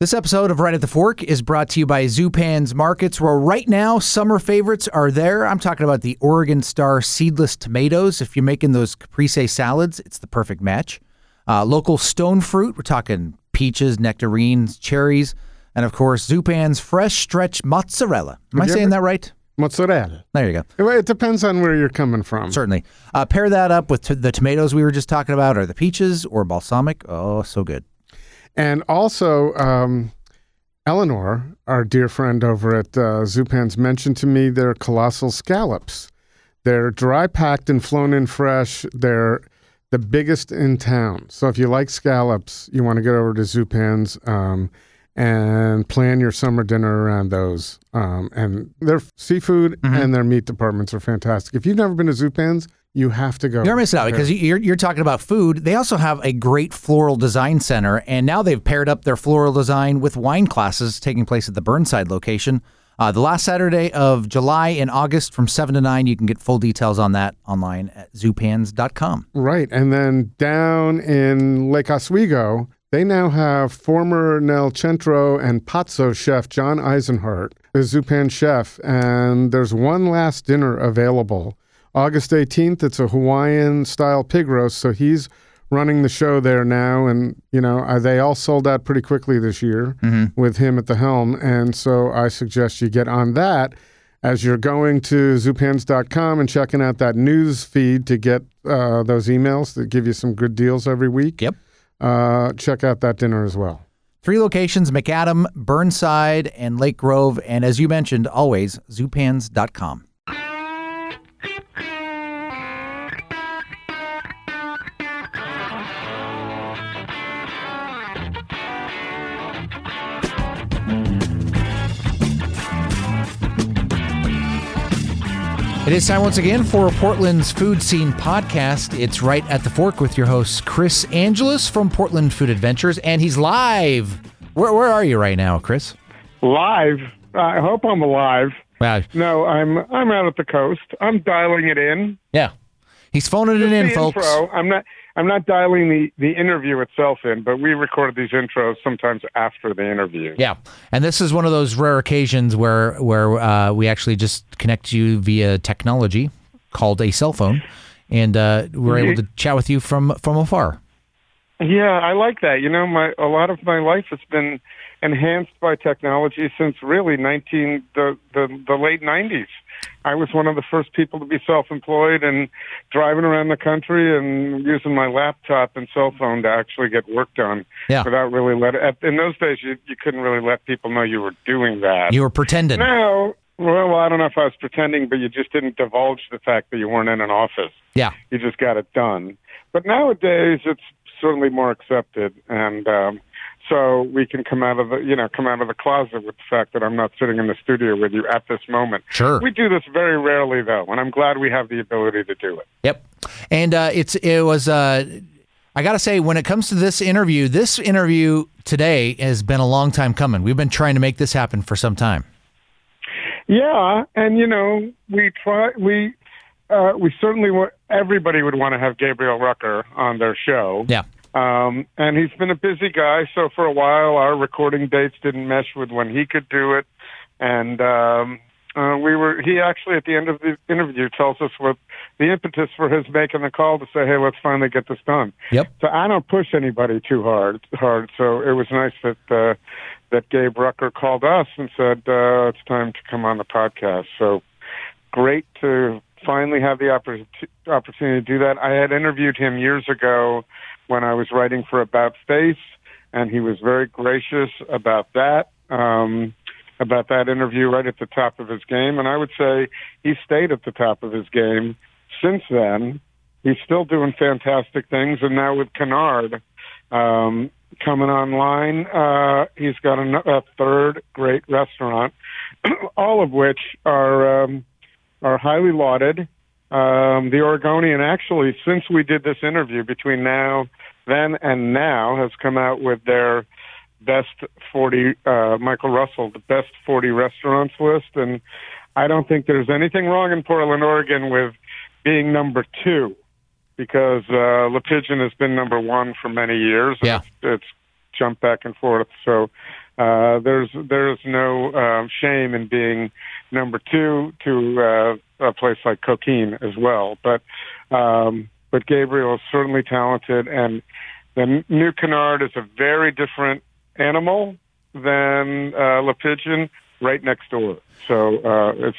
This episode of Right at the Fork is brought to you by Zupan's Markets, where right now summer favorites are there. I'm talking about the Oregon Star seedless tomatoes. If you're making those caprese salads, it's the perfect match. Uh, local stone fruit, we're talking peaches, nectarines, cherries, and of course, Zupan's fresh stretch mozzarella. Am I saying that right? Mozzarella. There you go. It depends on where you're coming from. Certainly. Uh, pair that up with t- the tomatoes we were just talking about, or the peaches, or balsamic. Oh, so good. And also, um, Eleanor, our dear friend over at uh, Zupan's, mentioned to me their colossal scallops. They're dry packed and flown in fresh. They're the biggest in town. So if you like scallops, you want to get over to Zupan's um, and plan your summer dinner around those. Um, and their seafood and their meat departments are fantastic. If you've never been to Zupan's, you have to go. You're missing out because you're, you're talking about food. They also have a great floral design center, and now they've paired up their floral design with wine classes taking place at the Burnside location. Uh, the last Saturday of July and August from 7 to 9. You can get full details on that online at zupans.com. Right. And then down in Lake Oswego, they now have former Nel Centro and Pazzo chef John Eisenhart, a Zupan chef. And there's one last dinner available. August 18th, it's a Hawaiian style pig roast. So he's running the show there now. And, you know, uh, they all sold out pretty quickly this year with him at the helm. And so I suggest you get on that as you're going to zupans.com and checking out that news feed to get uh, those emails that give you some good deals every week. Yep. Uh, check out that dinner as well. Three locations Macadam, Burnside, and Lake Grove. And as you mentioned, always zupans.com. It is time once again for Portland's Food Scene podcast. It's right at the fork with your host, Chris Angelus from Portland Food Adventures, and he's live. Where, where are you right now, Chris? live. I hope I'm alive. Wow. No, I'm I'm out at the coast. I'm dialing it in. Yeah. He's phoning it in, folks. intro. I'm not I'm not dialing the the interview itself in, but we record these intros sometimes after the interview. Yeah, and this is one of those rare occasions where where uh, we actually just connect you via technology called a cell phone, and uh, we're able to chat with you from from afar. Yeah, I like that. You know, my a lot of my life has been enhanced by technology since really 19 the the, the late 90s. I was one of the first people to be self-employed and driving around the country and using my laptop and cell phone to actually get work done Yeah. without really let in those days you you couldn't really let people know you were doing that. You were pretending. now, well, I don't know if I was pretending, but you just didn't divulge the fact that you weren't in an office Yeah, you just got it done. But nowadays, it's certainly more accepted, and um, so we can come out of the you know come out of the closet with the fact that I'm not sitting in the studio with you at this moment. Sure. We do this very rarely, though, and I'm glad we have the ability to do it. Yep. And uh, it's it was uh, I got to say when it comes to this interview, this interview today has been a long time coming. We've been trying to make this happen for some time. Yeah, and you know we try we. Uh, we certainly wa- everybody would want to have Gabriel Rucker on their show. Yeah. Um, and he's been a busy guy, so for a while our recording dates didn't mesh with when he could do it. And um, uh, we were he actually at the end of the interview tells us what the impetus for his making the call to say, "Hey, let's finally get this done." Yep. So I don't push anybody too hard. Hard. So it was nice that uh, that Gabe Rucker called us and said uh, it's time to come on the podcast. So great to finally have the oppor- opportunity to do that. I had interviewed him years ago when I was writing for About Face, and he was very gracious about that. Um, about that interview right at the top of his game, and I would say he stayed at the top of his game since then. He's still doing fantastic things, and now with Canard um, coming online, uh, he's got a, a third great restaurant, all of which are um, are highly lauded. Um, the Oregonian, actually, since we did this interview, between now, then, and now, has come out with their best 40, uh, Michael Russell, the best 40 restaurants list. And I don't think there's anything wrong in Portland, Oregon with being number two because uh, Le Pigeon has been number one for many years. Yeah. It's, it's jumped back and forth. So there's there's no uh, shame in being number two to uh, a place like Coquine as well. But um, but Gabriel is certainly talented, and the new canard is a very different animal than uh, Le Pigeon right next door. So uh, it's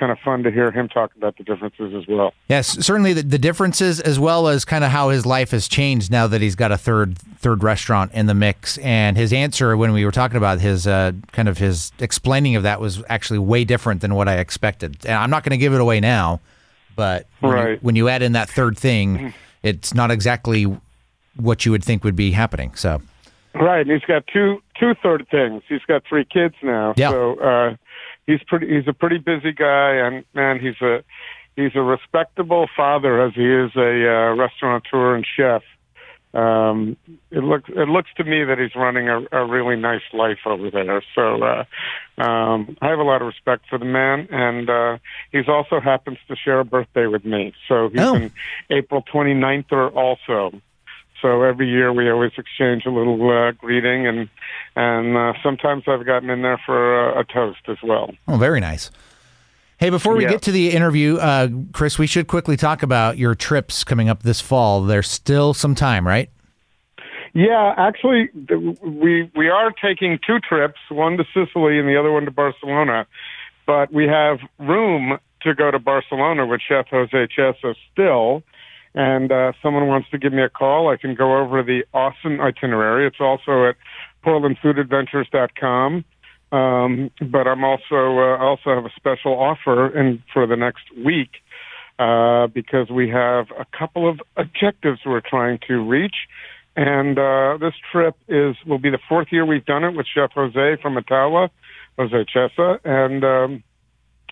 kind of fun to hear him talk about the differences as well. Yes, certainly the, the differences as well as kind of how his life has changed now that he's got a third third restaurant in the mix. And his answer when we were talking about his uh, kind of his explaining of that was actually way different than what I expected. And I'm not going to give it away now, but when, Right. you, when you add in that third thing, it's not exactly what you would think would be happening. So Right, and he's got two two third things. He's got three kids now, Yeah. so uh, he's pretty. He's a pretty busy guy, and man, he's a he's a respectable father as he is a uh, restaurateur and chef. Um, it looks it looks to me that he's running a, a really nice life over there. So uh, um, I have a lot of respect for the man, and uh, he's also happens to share a birthday with me. So he's Oh. in April 29th or also. So every year we always exchange a little uh, greeting, and and uh, sometimes I've gotten in there for a, a toast as well. Oh, very nice. Hey, before we Yeah. get to the interview, uh, Chris, we should quickly talk about your trips coming up this fall. There's still some time, right? Yeah, actually, we we are taking two trips, one to Sicily and the other one to Barcelona. But we have room to go to Barcelona with Chef Jose Chesa still. And uh, someone wants to give me a call, I can go over the Austin itinerary. It's also at PortlandFoodAdventures.com. Um, but I'm also uh, also have a special offer in for the next week uh, because we have a couple of objectives we're trying to reach. And uh, this trip is will be the fourth year we've done it with Chef Jose from Ataula, Jose Chesa, and um,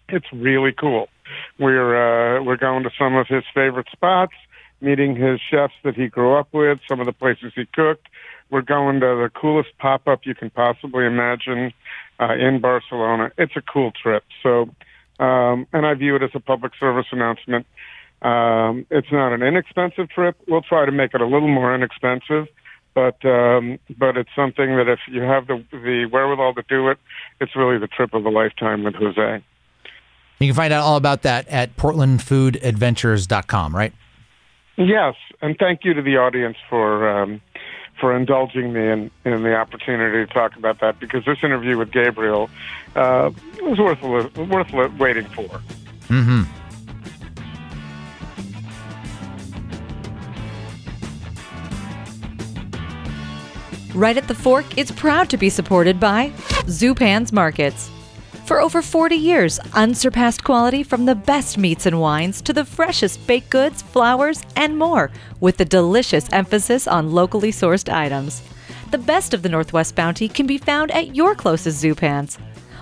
it's really cool. We're uh, we're going to some of his favorite spots, meeting his chefs that he grew up with, some of the places he cooked. We're going to the coolest pop up you can possibly imagine uh, in Barcelona. It's a cool trip. So, um, and I view it as a public service announcement. Um, it's not an inexpensive trip. We'll try to make it a little more inexpensive, but um, but it's something that if you have the the wherewithal to do it, it's really the trip of a lifetime with Jose. You can find out all about that at portlandfoodadventures.com, right? Yes, and thank you to the audience for um, for indulging me in, in the opportunity to talk about that because this interview with Gabriel uh, was worth worth waiting for. Mm-hmm. Right at the Fork is proud to be supported by Zupan's Markets. For over 40 years, unsurpassed quality from the best meats and wines to the freshest baked goods, flowers, and more, with the delicious emphasis on locally sourced items. The best of the Northwest Bounty can be found at your closest Zupans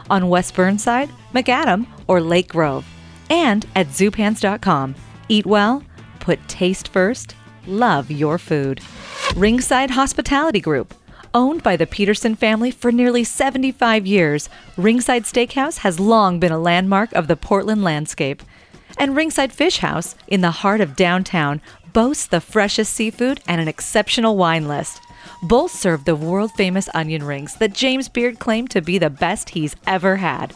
on West Burnside, Macadam, or Lake Grove, and at zupans.com. Eat well, put taste first, love your food. Ringside Hospitality Group. Owned by the Peterson family for nearly 75 years, Ringside Steakhouse has long been a landmark of the Portland landscape. And Ringside Fish House, in the heart of downtown, boasts the freshest seafood and an exceptional wine list. Both serve the world famous onion rings that James Beard claimed to be the best he's ever had.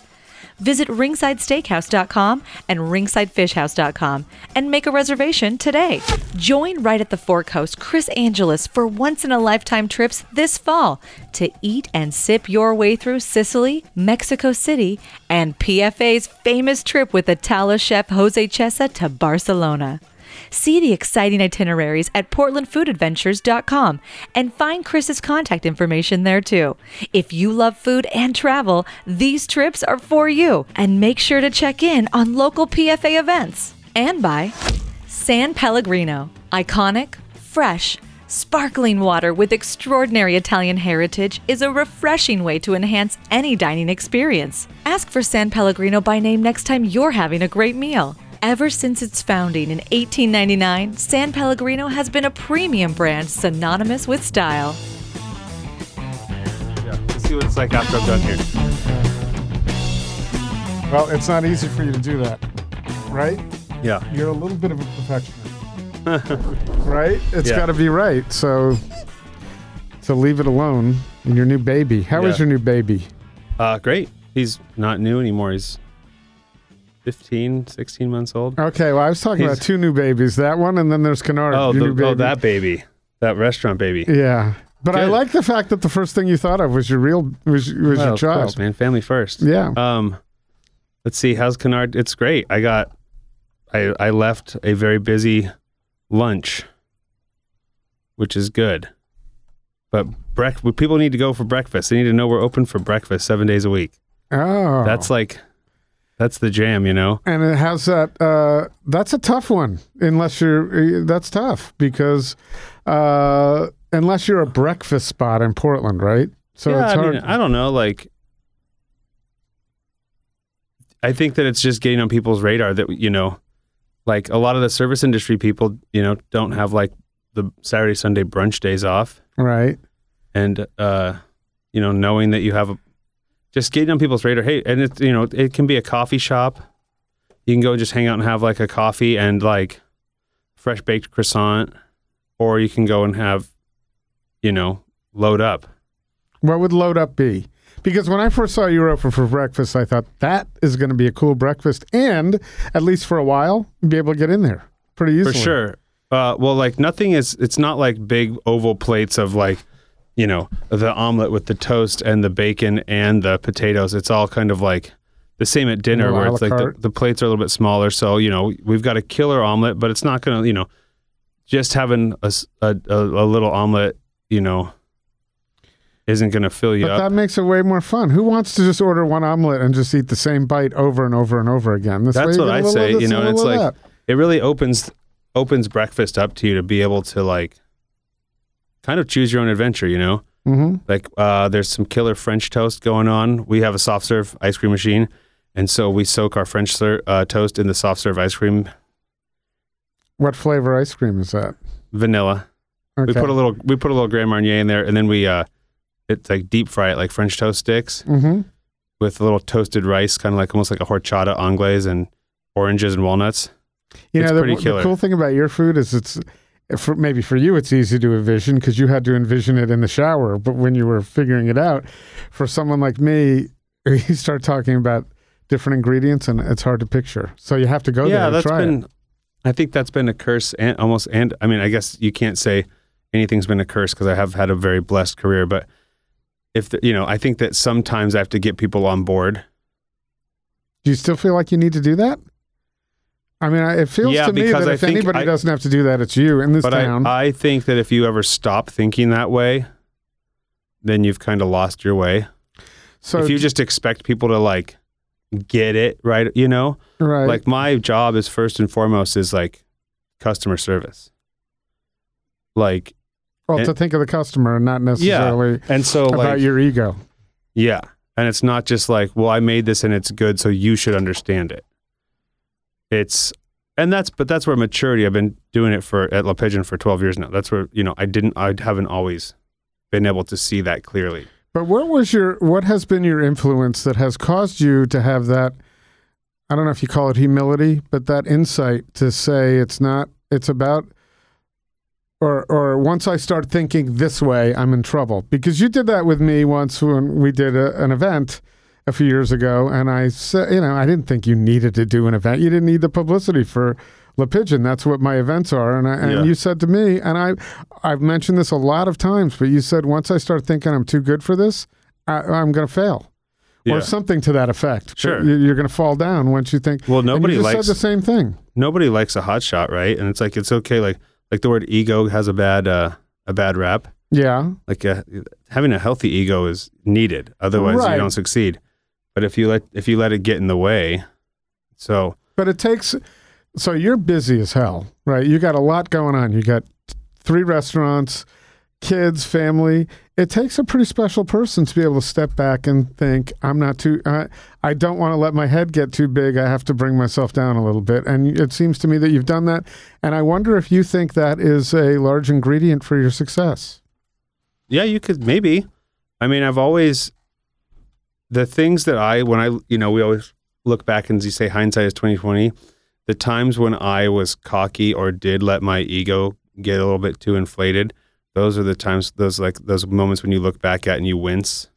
Visit ringsidesteakhouse.com and ringsidefishhouse.com and make a reservation today. Join right at the Fork host Chris Angelus for once in a lifetime trips this fall to eat and sip your way through Sicily, Mexico City, and PFA's famous trip with Ataula chef Jose Chesa to Barcelona. See the exciting itineraries at portlandfoodadventures.com and find Chris's contact information there too. If you love food and travel, these trips are for you. And make sure to check in on local PFA events. And by San Pellegrino, iconic, fresh, Sparkling water with extraordinary Italian heritage is a refreshing way to enhance any dining experience. Ask for San Pellegrino by name next time you're having a great meal. Ever since its founding in 1899, San Pellegrino has been a premium brand synonymous with style. Yeah, let's see what it's like after I'm done here. Well, it's not easy for you to do that, right? Yeah. You're a little bit of a perfectionist, right? It's Yeah. got to be right. So, So leave it alone in your new baby. How is Yeah. your new baby? Uh, great. He's not new anymore. He's 15, 16 months old. Okay, well, I was talking about two new babies. That one, and then there's Canard. Oh, the, new baby. oh, that baby, that restaurant baby. Yeah, but I Good. like the fact that the first thing you thought of was your real was, was Well, your of child. course, man. Family first. Yeah. Um, let's see. How's Canard? It's great. I got, I I left a very busy lunch, which is good. But brec- people need to go for breakfast. They need to know we're open for breakfast seven days a week. Oh, That's like, that's the jam, you know. and it has that. Uh, that's a tough one. Unless you're, uh, that's tough because uh, unless you're a breakfast spot in Portland, right? So yeah, it's I hard. mean, I don't know. Like, I think that it's just getting on people's radar that you know, like a lot of the service industry people, you know, don't have like the Saturday Sunday brunch days off, right. and uh, you know, knowing that you have a just getting on people's radar. Hey, and it's you know, it can be a coffee shop. You can go just hang out and have like a coffee and like fresh baked croissant, or you can go and have, you know, load up. What would load up be? Because when I first saw you were open for breakfast, I thought that is going to be a cool breakfast, and at least for a while, be able to get in there pretty easily. For sure. Uh, well, like nothing is. It's not like big oval plates of like, you know, the omelet with the toast and the bacon and the potatoes. It's all kind of like the same at dinner, where it's like the, the plates are a little bit smaller. So you know, we've got a killer omelet, but it's not gonna, you know, just having a a little omelet, you know, isn't gonna fill you But up. that makes it way more fun. Who wants to just order one omelet and just eat the same bite over and over and over again? This That's what I a say. You know, and it's like that. it really opens opens breakfast up to you to be able to like kind of choose your own adventure. You know. Mhm. Like uh, there's some killer French toast going on. We have a soft serve ice cream machine, and so we soak our French ser- uh, toast in the soft serve ice cream What flavor ice cream is that? vanilla. Okay. We put a little we put a little Grand Marnier in there, and then we uh, it's like deep fry it like French toast sticks Mhm. with a little toasted rice, kind of like almost like a horchata anglaise and oranges and walnuts. You It's know, the, the cool thing about your food is it's for, maybe for you it's easy to envision because you had to envision it in the shower. But when you were figuring it out, for someone like me, you start talking about different ingredients and it's hard to picture. So you have to go there yeah, to that's try been. it. I think that's been a curse, and almost. And I mean, I guess you can't say anything's been a curse because I have had a very blessed career. But if the, you know, I think that sometimes I have to get people on board. Do you still feel like you need to do that? I mean, it feels Yeah, to me that I if anybody I- doesn't have to do that, it's you in this But town. I, I think that if you ever stop thinking that way, then you've kind of lost your way. so if you just expect people to like get it right, you know, right, like my job is first and foremost is like customer service. Like, well, and- to think of the customer and not necessarily and so about like, your ego. yeah. And it's not just like, well, I made this and it's good, so you should understand it. It's, and that's, but that's where maturity, I've been doing it for, at La Pigeon for 12 years now. That's where, you know, I didn't, I haven't always been able to see that clearly. But what was your what has been your influence that has caused you to have that I don't know if you call it humility, but that insight to say it's not it's about or or once I start thinking this way, I'm in trouble. Because you did that with me once when we did a, an event a few years ago and I said, you know, I didn't think you needed to do an event. You didn't need the publicity for La Pigeon. That's what my events are. And I, and Yeah. you said to me, and I I've mentioned this a lot of times, but you said once I start thinking I'm too good for this, I, I'm going to fail, Yeah. or something to that effect. Sure. You- you're going to fall down once you think. Well, nobody likes said the same thing. nobody likes a hot shot, right? And it's like it's okay. Like like the word ego has a bad uh, a bad rap. Yeah, Like uh having a healthy ego is needed, otherwise Right. you don't succeed. But if you let if you let it get in the way, so but it takes. So you're busy as hell, right? You got a lot going on. You got three restaurants, kids, family. It takes a pretty special person to be able to step back and think, I'm not too, I I don't want to let my head get too big. I have to bring myself down a little bit. And it seems to me that you've done that. And I wonder if you think that is a large ingredient for your success. yeah, you could maybe. I mean, I've always the things that I when I you know we always look back and you say hindsight is twenty twenty. The times when I was cocky or did let my ego get a little bit too inflated those are the times those like those moments when you look back at and you wince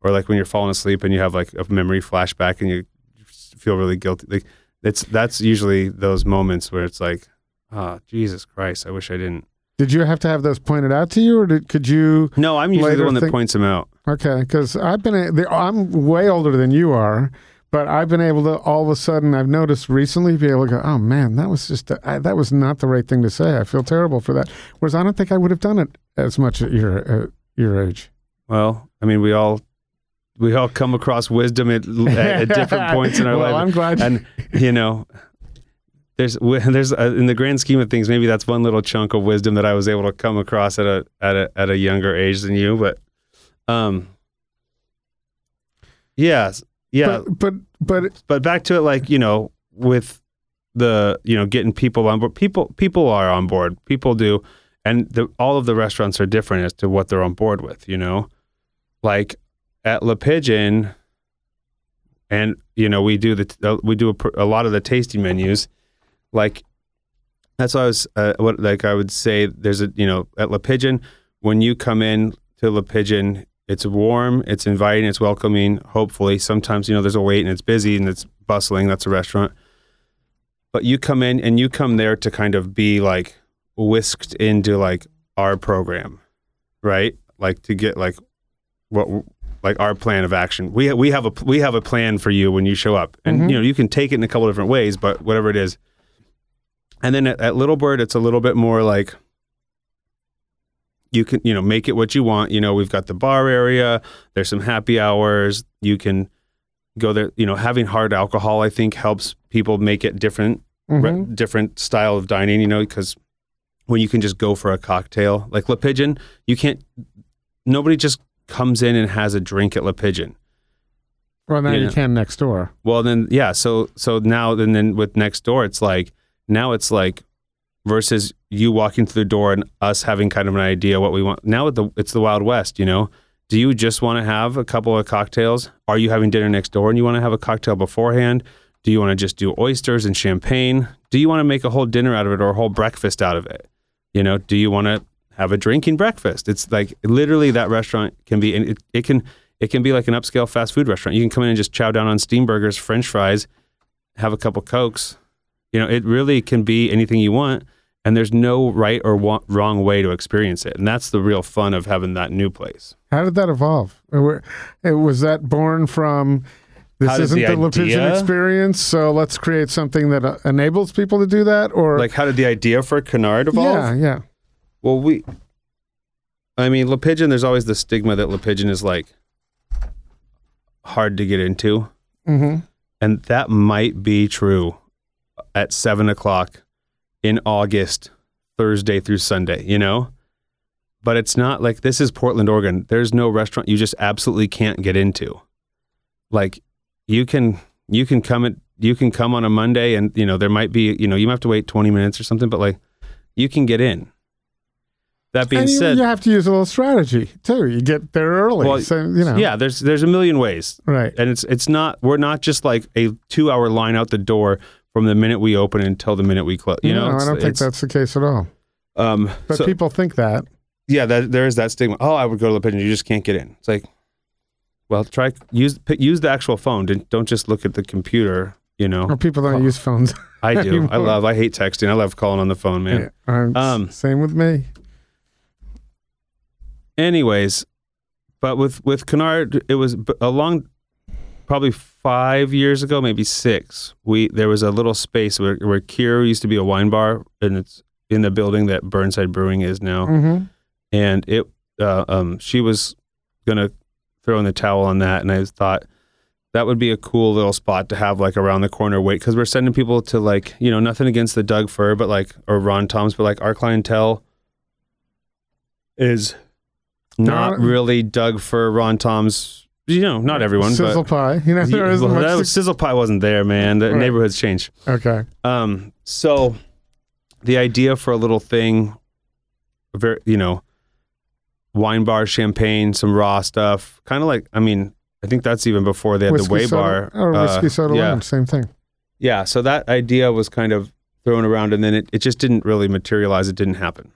or like when you're falling asleep and you have like a memory flashback and you feel really guilty like it's that's usually those moments where it's like oh jesus christ i wish i didn't Did you have to have those pointed out to you, or did, could you? no i'm usually the one that think- points them out Okay, because I've been. I'm way older than you are, but I've been able to all of a sudden. I've noticed recently be able to go, "Oh man, that was just a, I, that was not the right thing to say." I feel terrible for that. Whereas I don't think I would have done it as much at your at your age. well i mean we all we all come across wisdom at, at, at different points in our well, life I'm glad. and you know there's there's uh, in the grand scheme of things maybe that's one little chunk of wisdom that I was able to come across at a at a at a younger age than you but um yeah yeah. But but but but back to it like you know with the you know getting people on board people people are on board people do and the, all of the restaurants are different as to what they're on board with you know? Like at La Pigeon and you know we do the uh, we do a, a lot of the tasting menus like that's why I was uh, what like I would say there's a you know at La Pigeon when you come in to La Pigeon it's warm it's inviting it's welcoming hopefully. Sometimes you know there's a wait and it's busy and it's bustling that's a restaurant. But you come in and you come there to kind of be like whisked into like our program right? Like to get like what like our plan of action. We we have a we have a plan for you when you show up. And Mhm. you know you can take it in a couple different ways but whatever it is. And then at, at little bird it's a little bit more like you can you know make it what you want you know we've got the bar area there's some happy hours you can go there you know having hard alcohol i think helps people make it different re- mhm. different style of dining you know because when you can just go for a cocktail like la pigeon you can't nobody just comes in and has a drink at la pigeon well now you you know. can next door. well then yeah so so now then then with next door it's like now it's like versus you walking through the door and us having kind of an idea what we want. Now it's the wild west you know? Do you just want to have a couple of cocktails? Are you having dinner next door and you want to have a cocktail beforehand? Do you want to just do oysters and champagne? Do you want to make a whole dinner out of it or a whole breakfast out of it? You know do you want to have a drinking breakfast? It's like literally that restaurant can be it, it can it can be like an upscale fast food restaurant. You can come in and just chow down on steam burgers french fries have a couple of cokes. You know it really can be anything you want and there's no right or wa- wrong way to experience it and that's the real fun of having that new place How did that evolve? It- Was that born from this How did isn't the the, La experience, so let's create something that uh, enables people to do that? Or like how did the idea for canard evolve yeah, yeah. Well, we, I mean, La Pigeon, there's always the stigma that La Pigeon is like hard to get into. Mm-hmm. And that might be true at seven o'clock in August, Thursday through Sunday, you know? But it's not like this is Portland, Oregon. There's no restaurant you just absolutely can't get into. Like you can you can come at you can come on a Monday and you know there might be you know you might have to wait 20 minutes or something but like you can get in. That being and you, said, you have to use a little strategy too. You get there early, Well, so you know. yeah, there's there's a million ways. Right. and it's it's not we're not just like a two hour line out the door from the minute we open until the minute we close. You know, I don't think that's the case at all. Um, But so- people think that. yeah, that, there is that stigma. Oh, I would go to the pigeon. You just can't get in. It's like, well, try use p- use the actual phone. Don't don't just look at the computer. You know, Or people don't Oh. use phones. I do. I love. I hate texting. I love calling on the phone, man. Yeah, um, Um, same with me. Anyways, but with with Canard, it was a long, probably five years ago, maybe six. We there was a little space where where Kir used to be a wine bar, and it's in the building that Burnside Brewing is now. Mm-hmm. and it uh, um she was gonna throw in the towel on that and i thought that would be a cool little spot to have like around the corner wait because we're sending people to like you know nothing against the Doug Fir but like or Rontoms but like our clientele is not Not- really Doug Fir ron tom's you know not everyone Sizzle but pie. You know, there Yeah, isn't well, much that to- sizzle pie wasn't there man the Right. neighborhood's changed okay. um, so the idea for a little thing, very you know, wine bar, champagne, some raw stuff, kind of like I mean, I think that's even before they had the Whiskey Way soda, Bar. or uh, whiskey soda yeah, same thing. yeah. So that idea was kind of thrown around, and then it, it just didn't really materialize. It didn't happen.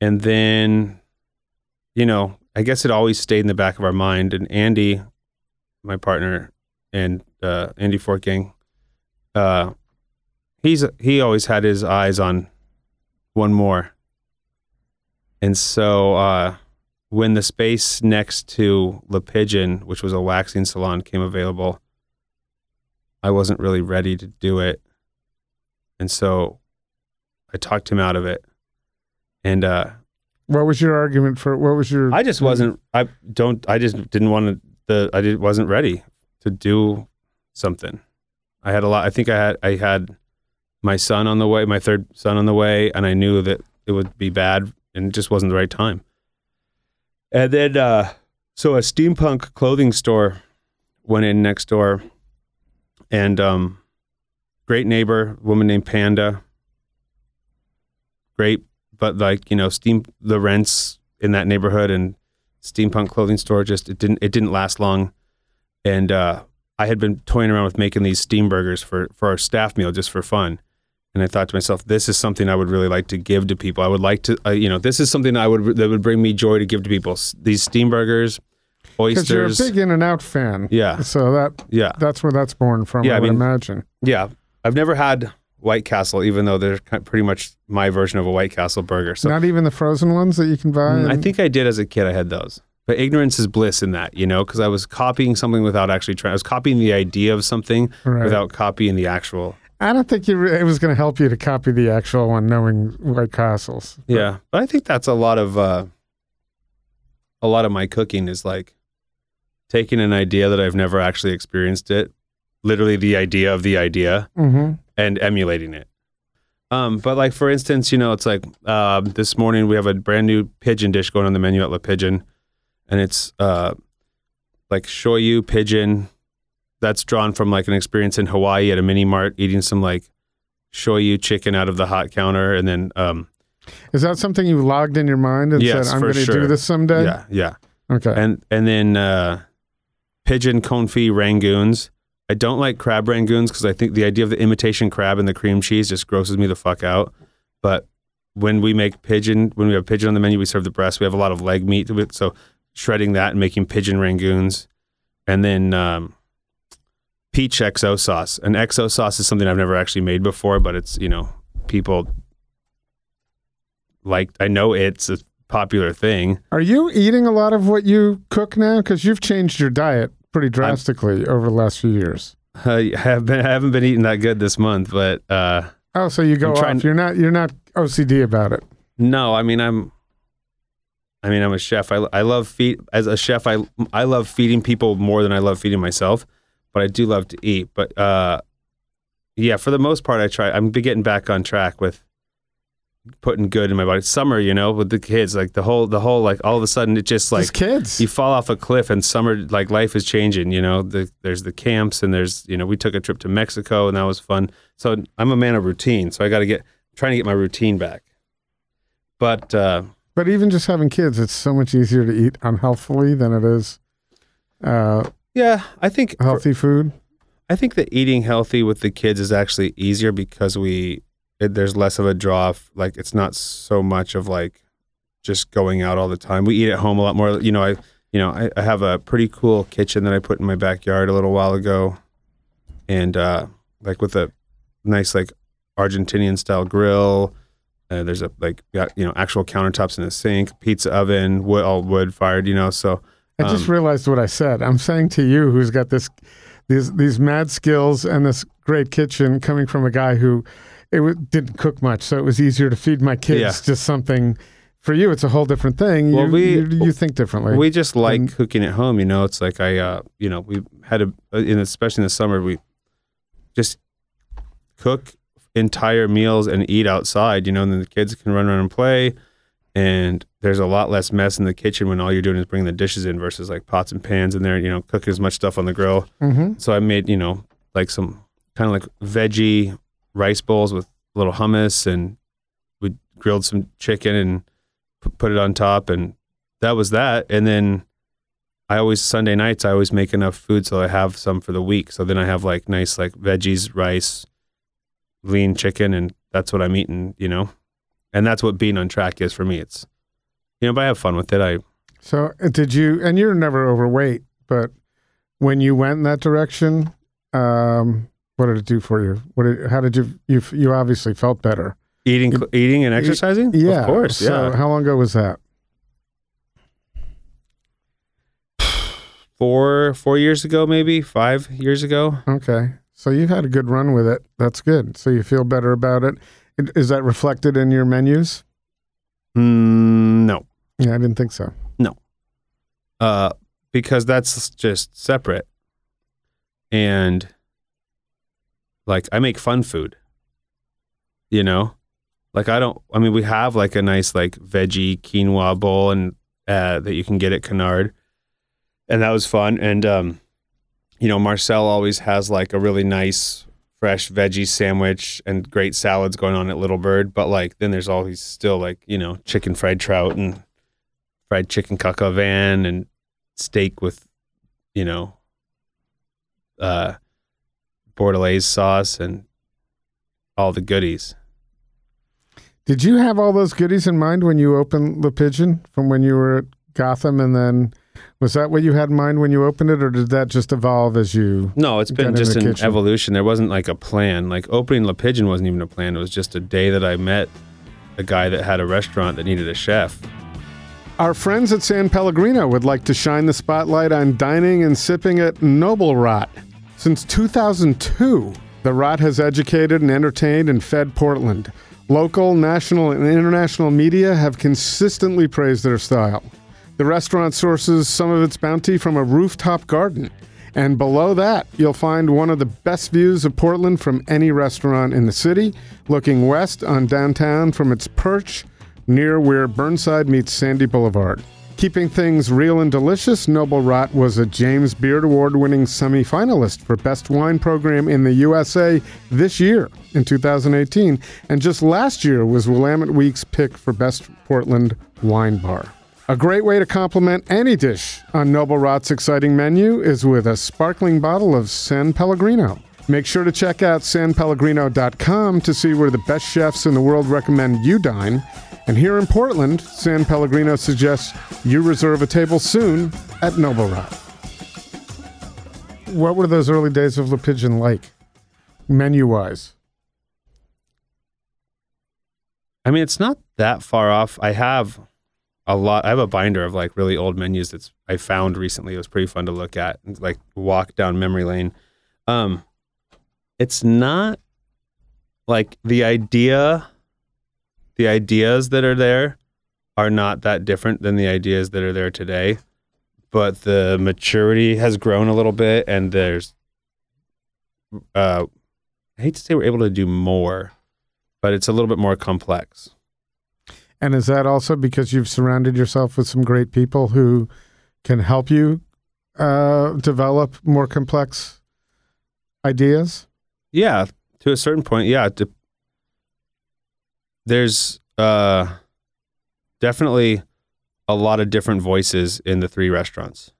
and then, you know, I guess it always stayed in the back of our mind. And Andy, my partner, and uh, Andy Fortgang, uh, he's he always had his eyes on one more. And so uh, when the space next to Le Pigeon, which was a waxing salon, came available, I wasn't really ready to do it. And so I talked him out of it. And uh, What was your argument for? What was your? I just wasn't. I don't. I just didn't want to. The I did, wasn't ready to do something. I had a lot. I think I had. I had my son on the way, my third son on the way, and I knew that it would be bad, and it just wasn't the right time. And then, uh, so a steampunk clothing store went in next door, and um, great neighbor, woman named Panda. Great but like you know steam the rents in that neighborhood and steampunk clothing store just it didn't it didn't last long and uh, i had been toying around with making these steam burgers for for our staff meal just for fun and i thought to myself this is something i would really like to give to people i would like to uh, you know this is something i would that would bring me joy to give to people S- these steam burgers oysters. Because you're a big In and Out fan. Yeah. So that yeah that's where that's born from. Yeah, I, I would mean- imagine. yeah i've never had white castle even though they're pretty much my version of a white castle burger so Not even the frozen ones that you can buy. Mm, I think I did as a kid. I had those, but ignorance is bliss in that, you know, because I was copying something without actually trying. I was copying the idea of something Right. without copying the actual. I don't think you re- it was going to help you to copy the actual one, knowing White Castles. Yeah, but I think that's a lot of uh, a lot of my cooking is like taking an idea that I've never actually experienced it, literally the idea of the idea, Mm-hmm. And emulating it. Um, but like for instance, you know, it's like um, this morning we have a brand new pigeon dish going on the menu at La Pigeon, and it's uh, like shoyu pigeon. That's drawn from like an experience in Hawaii at a mini mart eating some like shoyu chicken out of the hot counter, and then um, Is that something you logged in your mind and Yes, said, "I'm going to do this someday"? yeah, yeah, Okay. and and then uh, pigeon confit rangoons. I don't like crab rangoons because I think the idea of the imitation crab and the cream cheese just grosses me the fuck out. But when we make pigeon, when we have pigeon on the menu, we serve the breast. We have a lot of leg meat so shredding that and making pigeon rangoons, and then um, peach XO sauce. And XO sauce is something I've never actually made before, but it's you know people like. I know it's a popular thing. Are you eating a lot of what you cook now? Because you've changed your diet pretty drastically over the last few years. I have been I haven't been eating that good this month, but uh, Oh, so you go I'm trying- off. You're not. You're not OCD about it. no, I mean I'm, I mean I'm a chef. I, I love feed as a chef. I I love feeding people more than I love feeding myself, but I do love to eat. But uh, yeah, for the most part, I try. I'm be getting back on track with putting good in my body. Summer, you know, with the kids, like the whole the whole like all of a sudden it just like Just kids. you fall off a cliff and summer like life is changing you know the, there's the camps and there's you know we took a trip to mexico and that was fun so i'm a man of routine so i got to get trying to get my routine back but uh but even just having kids, it's so much easier to eat unhealthfully than it is uh, yeah i think healthy food. i think that eating healthy with the kids is actually easier because we it, there's less of a draw f- like it's not so much of like just going out all the time. We eat at home a lot more. You know i you know i, I have a pretty cool kitchen that i put in my backyard a little while ago. And uh like with a nice like argentinian style grill uh, there's a like got you know actual countertops in a sink pizza oven wood all wood fired you know so I just um, realized what I said. I'm saying to you, who's got this, these these mad skills and this great kitchen, coming from a guy who, it w- didn't cook much, so it was easier to feed my kids Yeah. just something. For you, it's a whole different thing. Well, you, we- you, you think differently. We just like And- cooking at home, you know. It's like I, uh, you know, we had a, in especially in the summer, we just cook entire meals and eat outside, you know, and then the kids can run around and play. And there's a lot less mess in the kitchen when all you're doing is bringing the dishes in versus like pots and pans in there, you know, cooking as much stuff on the grill. hmm So I made, you know, like some kind of like veggie rice bowls with a little hummus and we grilled some chicken and put it on top and that was that. And then I always Sunday nights I always make enough food so I have some for the week. So then I have like nice like veggies, rice, lean chicken and that's what I'm eating, you know. and that's what being on track is for me. It's you know, but I have fun with it. I So uh, did you? And you're never overweight, but when you went in that direction, um, what did it do for you? What? Did, how did you? You you obviously felt better. eating eating and exercising. Yeah, of course. So yeah, how long ago was that? four four years ago, maybe five years ago. Okay, so you've had a good run with it. That's good. So you feel better about it. It- Is that reflected in your menus? Mm, no, Yeah, I didn't think so. No. Uh, because that's just separate. And like I make fun food, you know, like I don't. I mean, we have like a nice like veggie quinoa bowl and uh, that you can get at Canard, and that was fun. And um, you know, Marcel always has like a really nice fresh veggie sandwich and great salads going on at Little Bird. But like then there's always still like you know chicken fried trout and fried chicken vin and steak with you know uh bordelaise sauce and all the goodies. Did you have all those goodies in mind when you opened the Pigeon from when you were at Gotham, and then was that what you had in mind when you opened it, or did that just evolve as you? No, it's been just an kitchen. evolution. There wasn't like a plan. Like opening La Pigeon wasn't even a plan. It was just a day that I met a guy that had a restaurant that needed a chef. Our friends at San Pellegrino would like to shine the spotlight on dining and sipping at Noble Rot. Since 2002, the Rot has educated and entertained and fed Portland. Local, national, and international media have consistently praised their style. The restaurant sources some of its bounty from a rooftop garden. And below that, you'll find one of the best views of Portland from any restaurant in the city, looking west on downtown from its perch near where Burnside meets Sandy Boulevard. Keeping things real and delicious, Noble Rot was a James Beard Award winning semifinalist for Best Wine Program in the USA this year in 2018, and just last year was Willamette Week's pick for Best Portland Wine Bar. A great way to complement any dish on Noble Rot's exciting menu is with a sparkling bottle of San Pellegrino. Make sure to check out sanpellegrino.com to see where the best chefs in the world recommend you dine. And here in Portland, San Pellegrino suggests you reserve a table soon at Noble Rot. What were those early days of Le Pigeon like, menu wise? I mean, it's not that far off. I have a lot. I have a binder of like really old menus that's I found recently. It was pretty fun to look at, and, like walk down memory lane. Um, it's not like the idea. The ideas that are there are not that different than the ideas that are there today, but the maturity has grown a little bit, and there's. Uh, I hate to say we're able to do more, but it's a little bit more complex. And is that also because you've surrounded yourself with some great people who can help you uh, develop more complex ideas? Yeah, to a certain point, yeah. There's uh, definitely a lot of different voices in the three restaurants,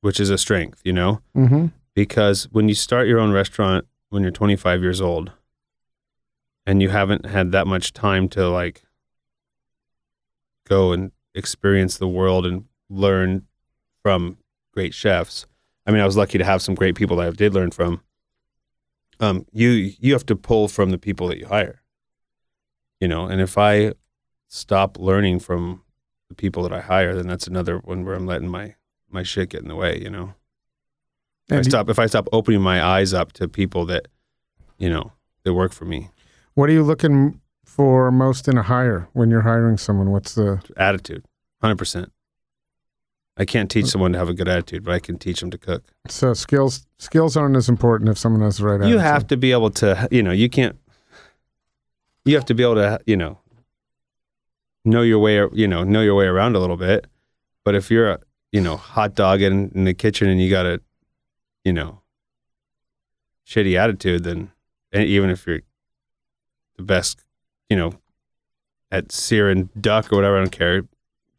which is a strength, you know, Mm-hmm. because when you start your own restaurant when you're 25 years old and you haven't had that much time to like go and experience the world and learn from great chefs. I mean, I was lucky to have some great people that I did learn from. Um, you you have to pull from the people that you hire. You know, and if I stop learning from the people that I hire, then that's another one where I'm letting my my shit get in the way. You know, if I stop if I stop opening my eyes up to people that, you know, that work for me. what are you looking for most in a hire when you're hiring someone? What's the Attitude, hundred percent. I can't teach mm. someone to have a good attitude, but I can teach them to cook. so skills? Skills aren't as important if someone has the right attitude. You have to be able to, you know, you can't. You have to be able to, you know, know your way, you know, know your way around a little bit. But if you're a, you know, hot dog in, in the kitchen and you got a, you know, shitty attitude, then and even if you're the best, you know, at searing duck or whatever, I don't care.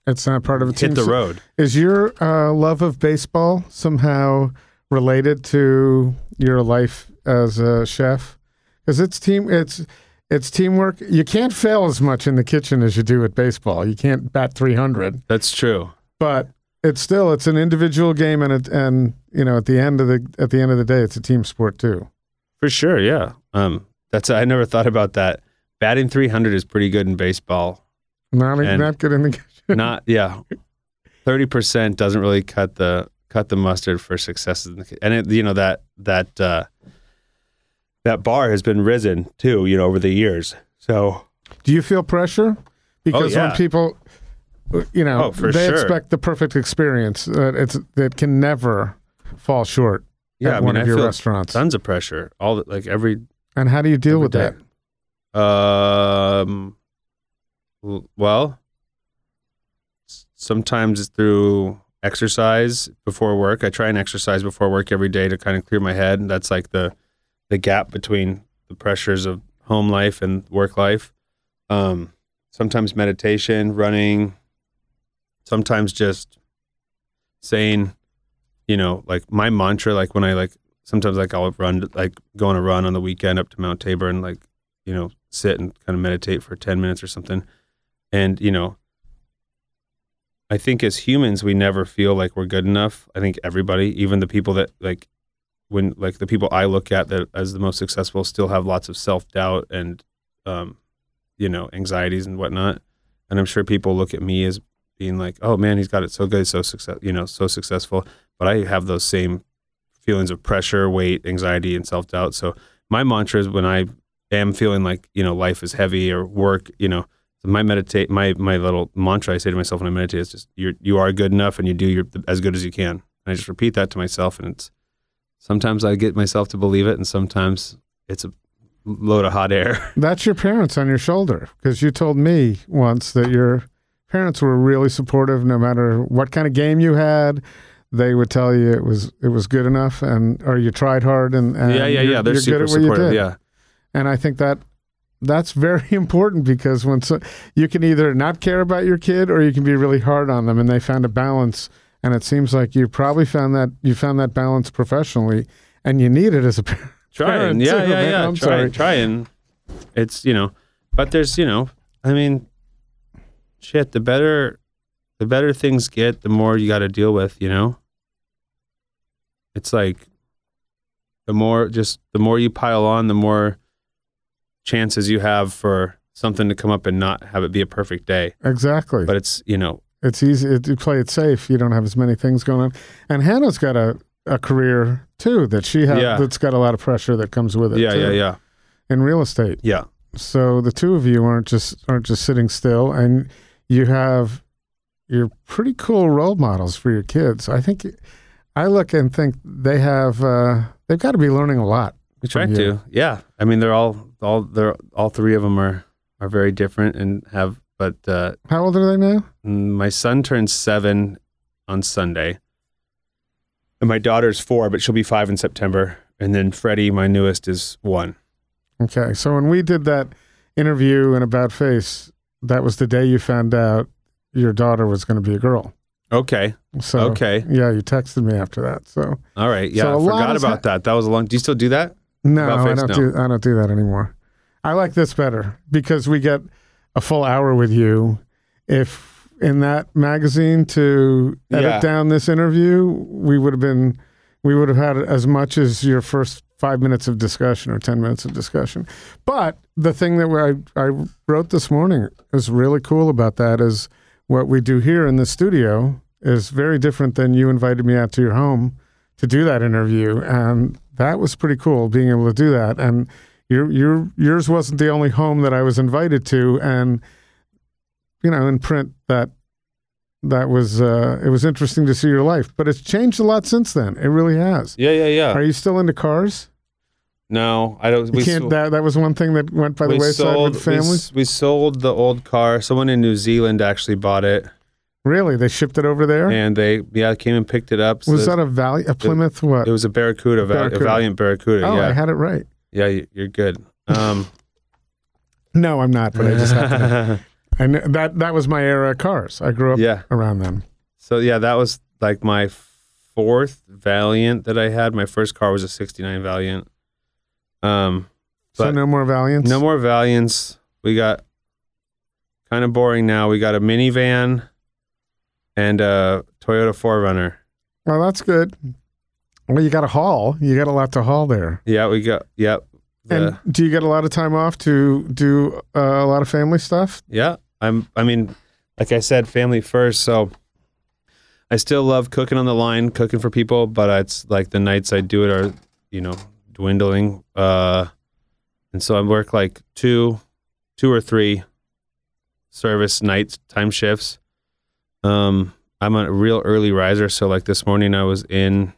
It's not part of a team. Hit the So road. Is your uh, love of baseball somehow related to your life as a chef? Because it's team. It's It's teamwork. You can't fail as much in the kitchen as you do at baseball. You can't bat 300, That's true. but it's still it's an individual game, and it, and you know at the end of the at the end of the day, it's a team sport too. For sure, yeah. Um, that's I never thought about that. Batting 300 is pretty good in baseball. Not And- not good in the kitchen. Not yeah, 30 percent doesn't really cut the cut the mustard for successes. And it, you know that that uh, that bar has been risen too. You know over the years. So Do you feel pressure? Because yeah. when people, you know, Oh, they sure. expect the perfect experience. Uh, it's that can never fall short yeah, at I one mean, of I your feel restaurants. tons of pressure. All the, like every And how do you deal with day. that? Um. Well, sometimes it's through exercise before work. I try and exercise before work every day to kind of clear my head. That's like the the gap between the pressures of home life and work life. Um, sometimes meditation, running. Sometimes just saying, you know, like my mantra. Like when I like sometimes like I'll run like go on a run on the weekend up to Mount Tabor and like you know sit and kind of meditate for 10 minutes or something and you know i think as humans we never feel like we're good enough. I think everybody even the people that like when like the people i look at that as the most successful still have lots of self-doubt and um you know anxieties and whatnot. And i'm sure people look at me as being like oh man he's got it so good so success you know so successful. But i have those same feelings of pressure weight anxiety and self-doubt. So my mantra is when i am feeling like you know life is heavy or work you know my meditate my my little mantra i say to myself when i meditate is just you're you are good enough and you do your as good as you can. And i just repeat that to myself and it's sometimes i get myself to believe it and sometimes it's a load of hot air. That's your parents on your shoulder because you told me once that your parents were really supportive no matter what kind of game you had. They would tell you it was it was good enough and or you tried hard and, and yeah yeah yeah they're super good at what you supportive yeah. And I think that that's very important because when so, you can either not care about your kid or you can be really hard on them, and they found a balance. And it seems like you probably found that you found that balance professionally, and you need it as a parent. trying yeah too, yeah man. yeah I'm try, sorry. trying it's you know but there's you know i mean shit the better the better things get the more you got to deal with you know it's like the more just the more you pile on the more chances you have for something to come up and not have it be a perfect day Exactly. but it's you know it's easy it, you play it safe. You don't have as many things going on. And Hannah's got a, a career too that she has Yeah. that's got a lot of pressure that comes with it. yeah too, yeah yeah In real estate. yeah So the two of you aren't just aren't just sitting still, and you have you're pretty cool role models for your kids. I think I look and think they have uh, they've got to be learning a lot. We from to. Yeah. I mean, they're all all they're all three of them are are very different and have. But uh, How old are they now? my son turns seven on Sunday, and my daughter's four, but she'll be five in September. And then Freddie, my newest, is one. Okay, so when we did that interview in About Face, that was the day you found out your daughter was going to be a girl. Okay. So Okay. yeah, you texted me after that. So All right. Yeah. So I forgot about ha- that. That was a long. Do you still do that? No, I don't No. do I don't do that anymore. I like this better because we get a full hour with you. If in that magazine to edit Yeah. down this interview, we would have been we would have had as much as your first five minutes of discussion or ten minutes of discussion. But the thing that I I wrote this morning is really cool about that is what we do here in the studio is very different than you invited me out to your home to do that interview, and that was pretty cool being able to do that. And your your yours wasn't the only home that I was invited to, and you know, in print that that was uh, it was interesting to see your life, but it's changed a lot since then. It really has. Yeah. Yeah. Yeah. Are you still into cars? no, I don't. You We can't. sold- that that was one thing that went by the wayside sold- with we families. We, sold the old car. Someone in New Zealand actually bought it, Really, they shipped it over there. and they yeah came and picked it up. So was that a Valley, a Plymouth? What? It was a Barracuda, Barracuda. a Valiant Barracuda. oh, yeah, I had it right. yeah, you- you're good. Um, No, I'm not. But I just happened. to- I that that was my era of cars. I grew up yeah. around them. So yeah, that was like my fourth Valiant that I had. My first car was a '69 Valiant. Um, So no more Valiants. no more Valiants. We got kind of boring now. We got a minivan and a Toyota 4Runner. Well, that's good. Well, you got a haul. You got a lot to haul there. Yeah, we got yep. The- And do you get a lot of time off to do uh, a lot of family stuff? Yeah, I'm. I mean, like I said, family first. So I still love cooking on the line, cooking for people, but it's like the nights I do it are, you know, dwindling. Uh, and so I work like two, two or three service nights time shifts. Um, I'm a real early riser, so like this morning I was in.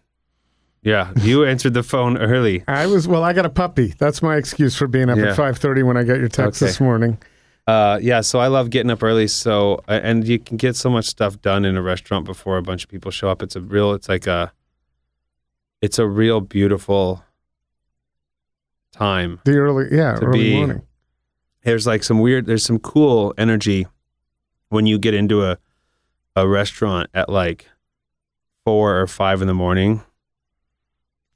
Yeah, you answered the phone early. I was well. I got a puppy. That's my excuse for being up Yeah. at five thirty when I got your text Okay. this morning. Uh, yeah, so I love getting up early. So and you can get so much stuff done in a restaurant before a bunch of people show up. It's a real. It's like a. It's a real beautiful time. The early, yeah, early be- morning. There's like some weird. There's some cool energy when you get into a a restaurant at like four or five in the morning.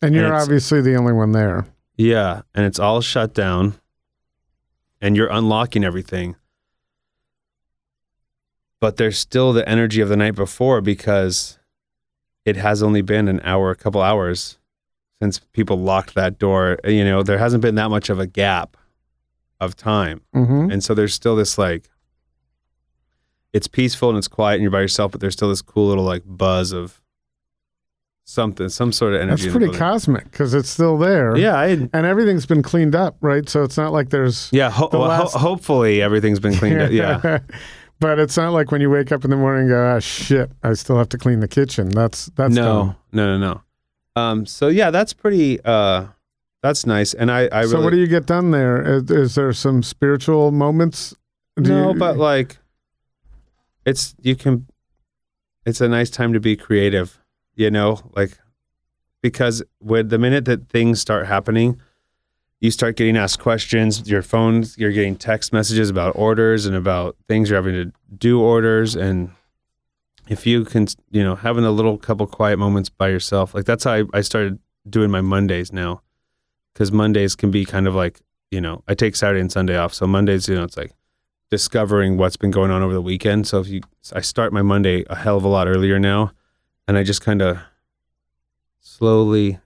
And you're it's- obviously the only one there. Yeah, and it's all shut down, and you're unlocking everything. But there's still the energy of the night before because it has only been an hour, a couple hours since people locked that door. You know, there hasn't been that much of a gap of time. hmm And so there's still this like, it's peaceful and it's quiet and you're by yourself, but there's still this cool little like buzz of something, some sort of energy. That's pretty cosmic because it's still there. Yeah, I, and everything's been cleaned up, right? So it's not like there's Yeah, ho- The well, ho- hopefully everything's been cleaned up. Yeah, but it's not like when you wake up in the morning and go, ah, shit, I still have to clean the kitchen. That's that's no, done. no, no, no. Um, so yeah, that's pretty. Uh, that's nice, and I, I so what do you get done there? Is, is there some spiritual moments? Do no, you- but like, it's you can. It's a nice time to be creative, you know, like because with the minute that things start happening, you start getting asked questions. Your phones, you're getting text messages about orders and about things you're having to do orders, and if you can, you know, having a little couple quiet moments by yourself, like that's how I, I started doing my Mondays now, because Mondays can be kind of like, you know, I take Saturday and Sunday off, so Mondays, you know, it's like discovering what's been going on over the weekend. So if you, I start my Monday a hell of a lot earlier now, and I just kind of slowly,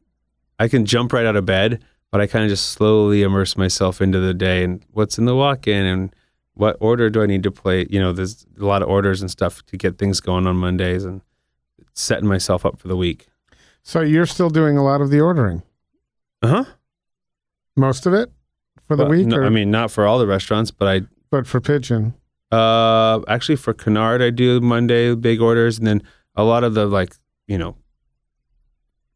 I can jump right out of bed, but I kind of just slowly immerse myself into the day and what's in the walk-in and what order do I need to play. You know, there's a lot of orders and stuff to get things going on Mondays and setting myself up for the week. so you're still doing a lot of the ordering, Uh huh. most of it for the But week. no, or- I mean, not for all the restaurants, but I but for pigeon. Uh, actually, for Canard, I do Monday big orders, and then a lot of the like you know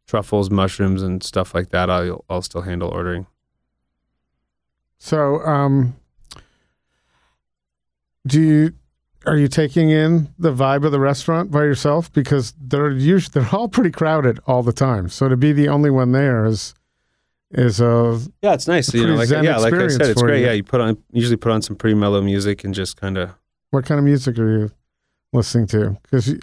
truffles, mushrooms, and stuff like that. I'll I'll still handle ordering. So, um, do you are you taking in the vibe of the restaurant by yourself because they're usually they're all pretty crowded all the time. So to be the only one there is is a Yeah, it's nice. You know, like yeah, like I said, it's great. you. Yeah, you put on usually put on some pretty mellow music and just kind of what kind of music are you listening to? Because you,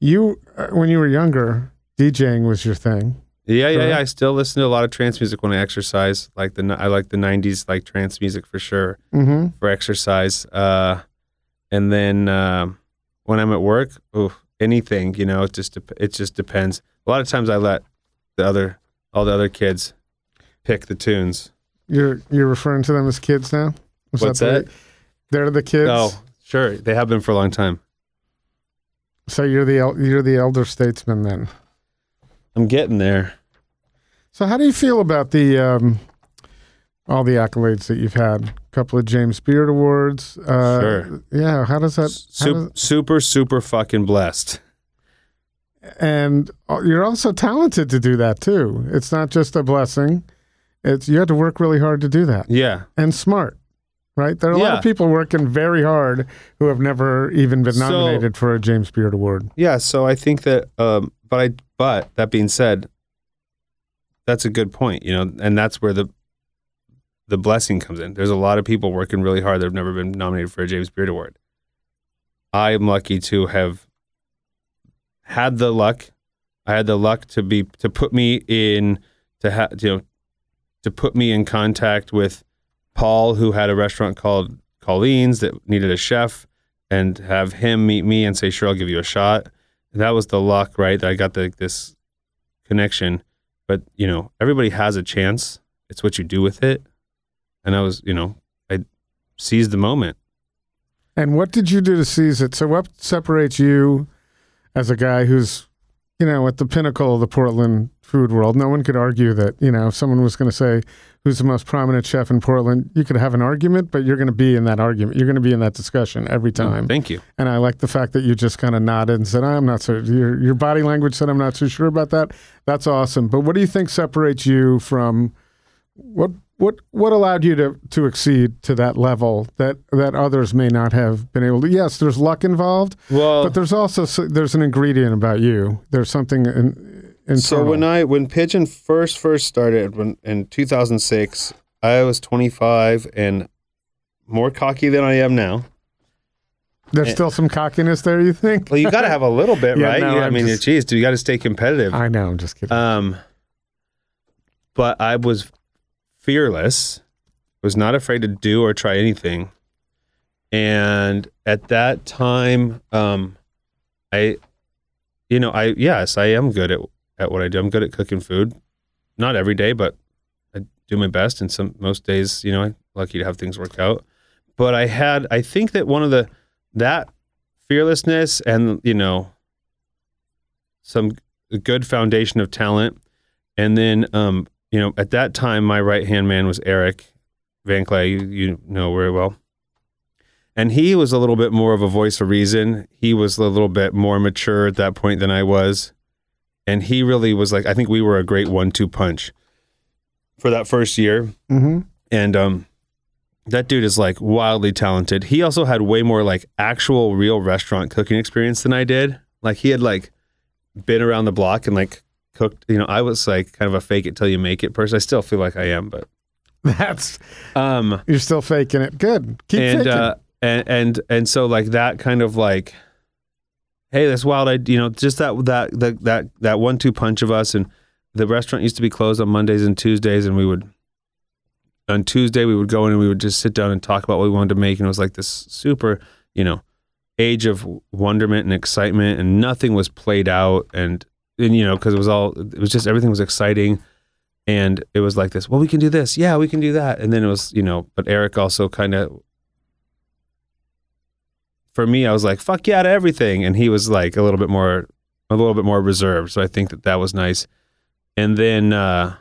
you uh, when you were younger, DJing was your thing. yeah, yeah, Correct. yeah. I still listen to a lot of trance music when I exercise. Like the I like the '90s like trance music for sure. Mm-hmm. for exercise. Uh, and then um, when I'm at work, ooh, anything, you know, it just dep- it just depends. A lot of times I let the other all the other kids pick the tunes. You're you're referring to them as kids now. Was What's the- that? They're the kids. Oh, sure, they have been for a long time. So you're the el- you're the elder statesman then. I'm getting there. So how do you feel about the um, all the accolades that you've had? A couple of James Beard awards. Uh, Sure. Yeah. How does that? How Super, does, super, super fucking blessed. and uh, you're also talented to do that too. It's not just a blessing. It's you had to work really hard to do that Yeah, and smart. Right? There are a lot of people working very hard who have never even been So- nominated for a James Beard award. yeah. So I think that, um, but I, but that being said, that's a good point. You know, and that's where the the blessing comes in. There's a lot of people working really hard that have never been nominated for a James Beard Award. I am lucky to have had the luck. I had the luck to be to put me in to have you know to put me in contact with Paul, who had a restaurant called Colleen's that needed a chef, and have him meet me and say, "Sure, I'll give you a shot." that was the luck, right? That I got the, this connection. But you know, everybody has a chance. It's what you do with it. And I was, you know, I seized the moment. And what did you do to seize it? So, what separates you as a guy who's, you know, at the pinnacle of the Portland food world? No one could argue that, you know, if someone was going to say, who's the most prominent chef in Portland, you could have an argument, but you're going to be in that argument. You're going to be in that discussion every time. thank you. And I like the fact that you just kind of nodded and said, I'm not so, your, your body language said, I'm not so sure about that. That's awesome. But what do you think separates you from what, what, what allowed you to, to exceed to that level that, that others may not have been able to? Yes, there's luck involved, Well, but there's also, there's an ingredient about you. There's something in, internal. So when I when Pigeon first first started when in 2006, I was 25 and more cocky than I am now. there's still some cockiness there, you think? Well, you got to have a little bit, Yeah, right? no, You- I mean, just- geez, do you got to stay competitive. I know, I'm just kidding. Um, but I was fearless. Was not afraid to do or try anything. And at that time, um, I, you know, I yes, I am good at at what I do. I'm good at cooking food. Not every day, but I do my best. And some most days, you know, I'm lucky to have things work out. But I had, I think that one of the that fearlessness and you know some good foundation of talent. And then, um, you know, at that time, my right hand man was Erik Van Kley. You, you know very well. And he was a little bit more of a voice of reason. He was a little bit more mature at that point than I was. And he really was like, I think we were a great one two punch for that first year. hmm And um, that dude is like wildly talented. He also had way more like actual real restaurant cooking experience than I did. Like he had like been around the block and like cooked. You know, I was like kind of a fake it till you make it person. I still feel like I am, but That's, um, you're still faking it. Good. Keep and faking. uh, and and and so like that kind of like, hey, that's wild. I you know just that that that that that one two punch of us and the restaurant used to be closed on Mondays and Tuesdays, and we would on Tuesday we would go in and we would just sit down and talk about what we wanted to make, and it was like this super you know age of wonderment and excitement, and nothing was played out, and and you know because it was all it was just everything was exciting. And it was like this. Well, we can do this. Yeah, we can do that. And then it was, you know. But Erik also kind of for me, I was like, fuck yeah to everything. And he was like a little bit more, a little bit more reserved. So I think that that was nice. And then, uh,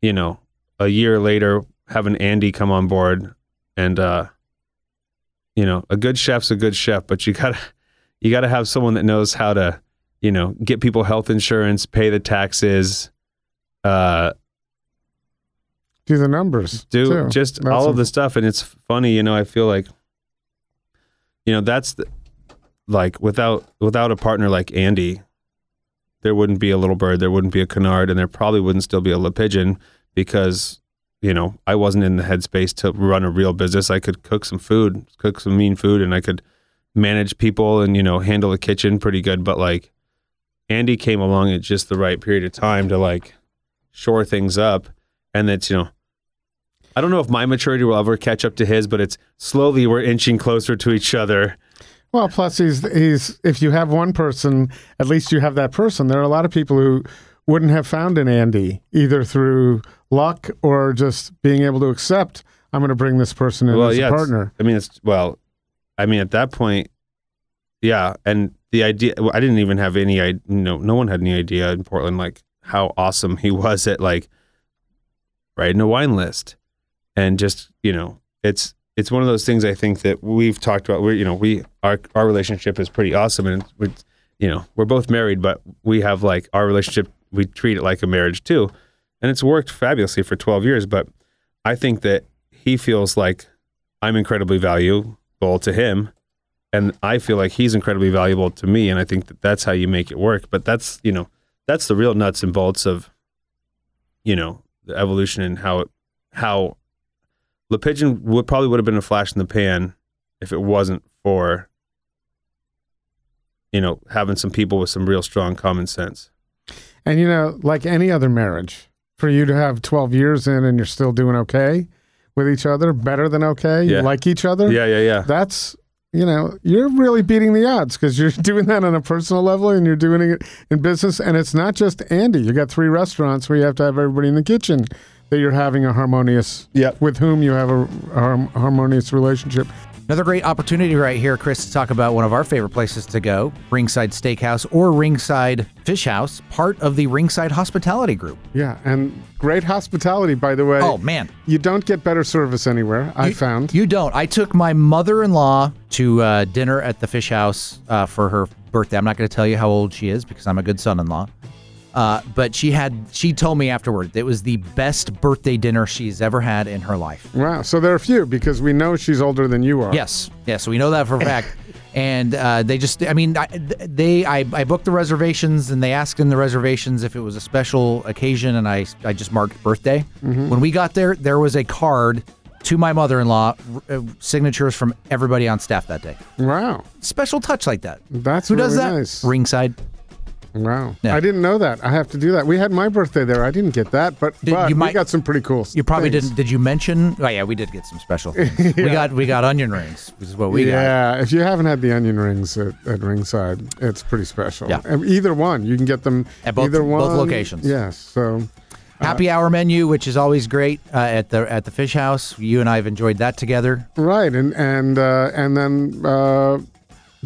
you know, a year later, having Andy come on board and, uh, you know, a good chef's a good chef, but you gotta, you gotta have someone that knows how to, you know, get people health insurance, pay the taxes, uh, do the numbers. do too. just That's all of the stuff and it's funny you know i feel like you know that's the, like without without a partner like andy there wouldn't be a little bird there wouldn't be a canard and there probably wouldn't still be a le pigeon because you know i wasn't in the headspace to run a real business i could cook some food cook some mean food and i could manage people and you know handle the kitchen pretty good but like andy came along at just the right period of time to like shore things up and that's you know I don't know if my maturity will ever catch up to his, but it's slowly we're inching closer to each other. Well, plus he's he's if you have one person, at least you have that person. There are a lot of people who wouldn't have found an Andy either through luck or just being able to accept. I'm going to bring this person in as a partner. I mean, it's well, I mean, at that point, yeah, and the idea I didn't even have any idea. No, no one had any idea in Portland like how awesome he was at like writing a wine list, and just you know, it's it's one of those things I think that we've talked about. We you know we our our relationship is pretty awesome, and we you know we're both married, but we have like our relationship we treat it like a marriage too, and it's worked fabulously for twelve years. But I think that he feels like I'm incredibly valuable to him, and I feel like he's incredibly valuable to me. And I think that that's how you make it work. But that's you know that's the real nuts and bolts of you know the evolution and how it how Le Pigeon would probably would have been a flash in the pan if it wasn't for you know having some people with some real strong common sense. And you know, like any other marriage, for you to have 12 years in and you're still doing okay, with each other, better than okay. You like each other. Yeah, yeah, yeah. That's you know you're really beating the odds because you're doing that on a personal level and you're doing it in business. And it's not just Andy. You got three restaurants where you have to have everybody in the kitchen that you're having a harmonious Yep. with whom you have a, har- harmonious relationship. Another great opportunity right here, Chris, to talk about one of our favorite places to go Ringside Steakhouse or Ringside Fish House, part of the Ringside Hospitality Group. Yeah, and great hospitality, by the way. Oh, man. You don't get better service anywhere. I You- found. You don't. I took my mother in law to uh, dinner at the Fish House uh, for her birthday. I'm not going to tell you how old she is because I'm a good son in law. Uh, but she had, she told me afterward it was the best birthday dinner she's ever had in her life. Wow. So there are a few because we know she's older than you are. Yes, yes, we know that for a fact. And uh, they just, I mean, I, they, I, I booked the reservations, and they asked in the reservations if it was a special occasion, and I, I just marked birthday. When we got there, there was a card to my mother-in-law, uh, signatures from everybody on staff that day. Wow. Special touch like that. That's Who does really that? nice. Ringside. Wow. Yeah. I didn't know that. I have to do that. We had my birthday there. I didn't get that, but, Did- but you we might- got some pretty cool You probably things. didn't. Did you mention? Oh yeah, we did get some special. things. We got we got onion rings, which is what we got. yeah, if you haven't had the onion rings at, at Ringside, it's pretty special. Yeah. And Either one, you can get them At both- either one. both locations. Yes. So Happy hour menu, which is always great uh, at the at the Fish House. You and I have enjoyed that together. right, and and uh, and then uh,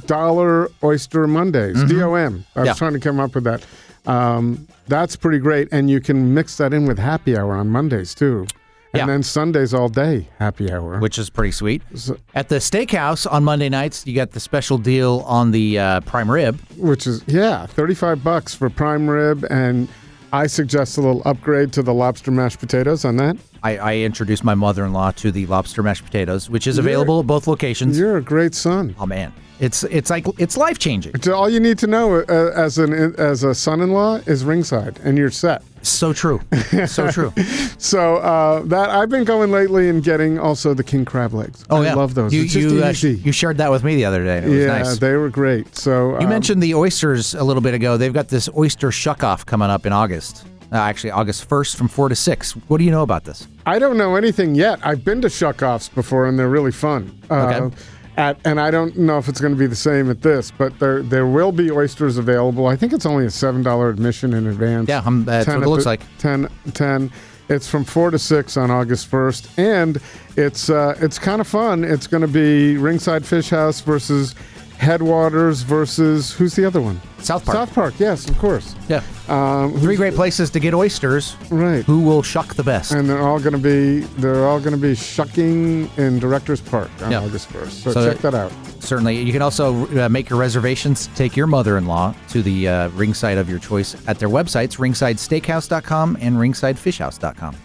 Dollar Oyster Mondays, DOM. I was Mm-hmm. Yeah. trying to come up with that. Um, that's pretty great, and you can mix that in with happy hour on Mondays too. And Yeah. then Sundays all day happy hour. which is pretty sweet. So- At the steakhouse on Monday nights, you got the special deal on the uh, prime rib. which is yeah, thirty-five bucks for prime rib, and I suggest a little upgrade to the lobster mashed potatoes on that. I, I introduced my mother-in-law to the lobster mashed potatoes, which is available at both locations. You're a great son. Oh man, it's it's like it's life changing. All you need to know uh, as an as a son-in-law is ringside, and you're set. So true, so true. So uh, that I've been going lately and getting also the king crab legs. Oh I yeah, love those. You you, uh, you shared that with me the other day. It was yeah, nice. they were great. So You um, mentioned the oysters a little bit ago. They've got this oyster shuck-off coming up in August. Uh, actually, August 1st from 4 to 6. What do you know about this? I don't know anything yet. I've been to shuck-offs before, and they're really fun. Uh, Okay. At, and I don't know if it's going to be the same at this, but there there will be oysters available. I think it's only a seven dollar admission in advance. Yeah, um, that's what it looks the- like. 10, 10. It's from four to six on August first, and it's uh, it's kind of fun. It's going to be Ringside Fish House versus Headwaters versus who's the other one? South Park. South Park. Yes, of course. Yeah. Um, Three great places to get oysters. right. Who will shuck the best? and they're all going to be they're all going to be shucking in Directors Park on Yeah. August first. So, So check that out. Certainly. You can also uh, make your reservations. Take your mother-in-law to the uh, ringside of your choice at their websites, ringsidesteakhouse.com and ringsidefishhouse.com.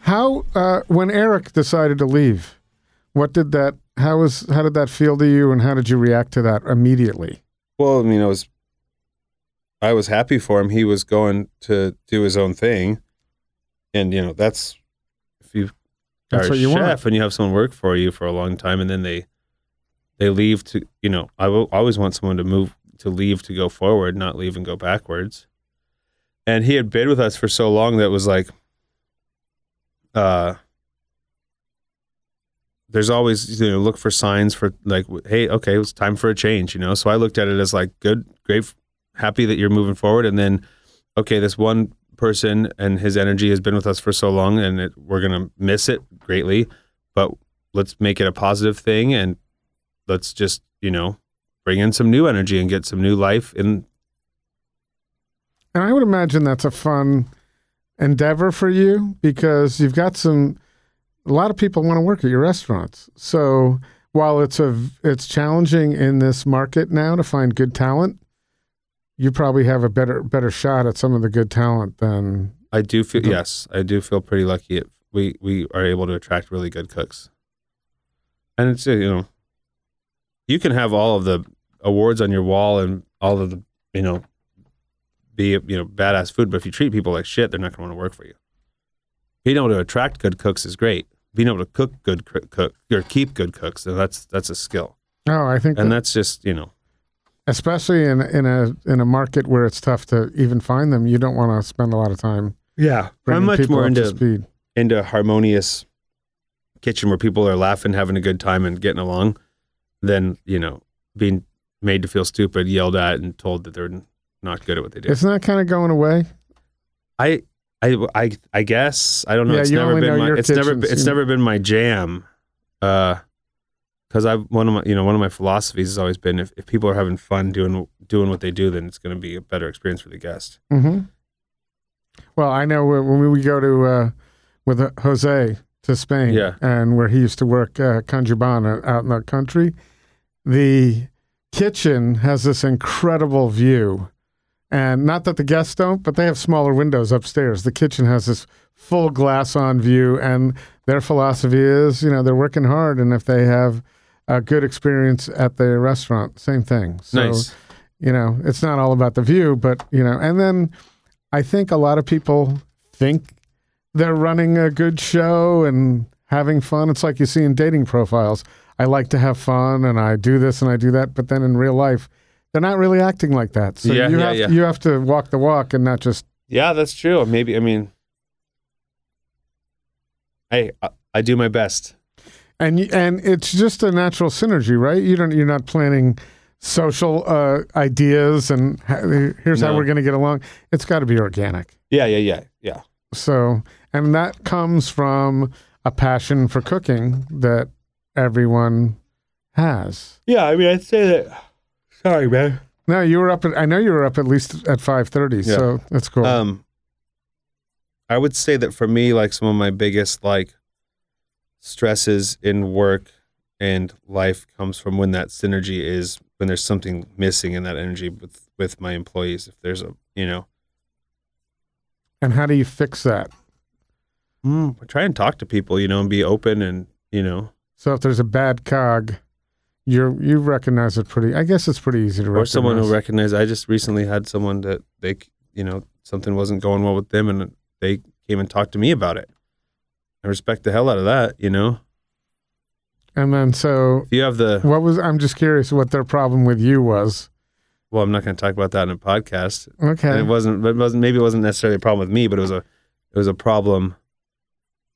How uh, when Erik decided to leave, what did that? How was how did that feel to you, and how did you react to that immediately? Well, I mean, I was, I was happy for him. He was going to do his own thing, and you know that's if you That's are what you chef want. and you have someone work for you for a long time, and then they they leave to you know I will always want someone to move to leave to go forward, not leave and go backwards. And he had been with us for so long that it was like, uh, there's always you know look for signs for like hey okay it's time for a change you know so i looked at it as like good great happy that you're moving forward and then okay this one person and his energy has been with us for so long and it, we're gonna miss it greatly but let's make it a positive thing and let's just you know bring in some new energy and get some new life in And I would imagine that's a fun endeavor for you because you've got some. A lot of people want to work at your restaurants. So while it's a it's challenging in this market now to find good talent, you probably have a better better shot at some of the good talent than i do feel Mhm. yes i do feel pretty lucky it, we we are able to attract really good cooks and it's you know you can have all of the awards on your wall and all of the you know be you know badass food but if you treat people like shit they're not going to want to work for you being able to attract good cooks is great being able to cook good coo- cook or keep good cooks then that's that's a skill oh, I think and that, that's just you know especially in in a in a market where it's tough to even find them, you don't want to spend a lot of time yeah i'm much more into speed. into a harmonious kitchen where people are laughing, having a good time, and getting along, than you know being made to feel stupid, yelled at, and told that they're not good at what they do. Isn't that kind of going away? I, I, I, I guess I don't know. Yeah, it's never been my. It's never. It's You- never been my jam. Uh, because I one of my you know one of my philosophies has always been if, if people are having fun doing doing what they do, then it's going to be a better experience for the guest. hmm Well, I know when we go to uh, with uh, Jose to Spain, Yeah. and where he used to work uh, Can Jubany out in the country, the kitchen has this incredible view, and not that the guests don't, but they have smaller windows upstairs. The kitchen has this full glass on view, and their philosophy is, you know, they're working hard, and if they have a good experience at the restaurant, same thing. So, nice. you know it's not all about the view but you know and then i think a lot of people think they're running a good show and having fun it's like you see in dating profiles i like to have fun and i do this and i do that but then in real life they're not really acting like that so Yeah, you yeah, have yeah. you have to walk the walk and not just Yeah, that's true. Maybe I mean, hey, I, I do my best. and and it's just a natural synergy right you don't you're not planning social uh, ideas and here's how we're going to get along it's got to be organic Yeah, yeah, yeah, yeah. So, and that comes from a passion for cooking that everyone has. Yeah, I mean, I'd say that. Sorry, man. No, you were up at, I know you were up at least at 5:30, Yeah. so that's cool. Um, I would say that for me, like some of my biggest like stresses in work and life comes from when that synergy is when there's something missing in that energy with with my employees. If there's a you know, and how do you fix that? mm, try and talk to people, you know, and be open and you know, So if there's a bad cog, you you recognize it pretty. I guess it's pretty easy to or recognize. Or someone who recognize. I just recently had someone that they you know something wasn't going well with them, and they came and talked to me about it. I respect the hell out of that, you know. and then so If you have the what was I'm just curious what their problem with you was. Well, I'm not going to talk about that in a podcast. Okay. And it wasn't. It wasn't. Maybe it wasn't necessarily a problem with me, but it was a. It was a problem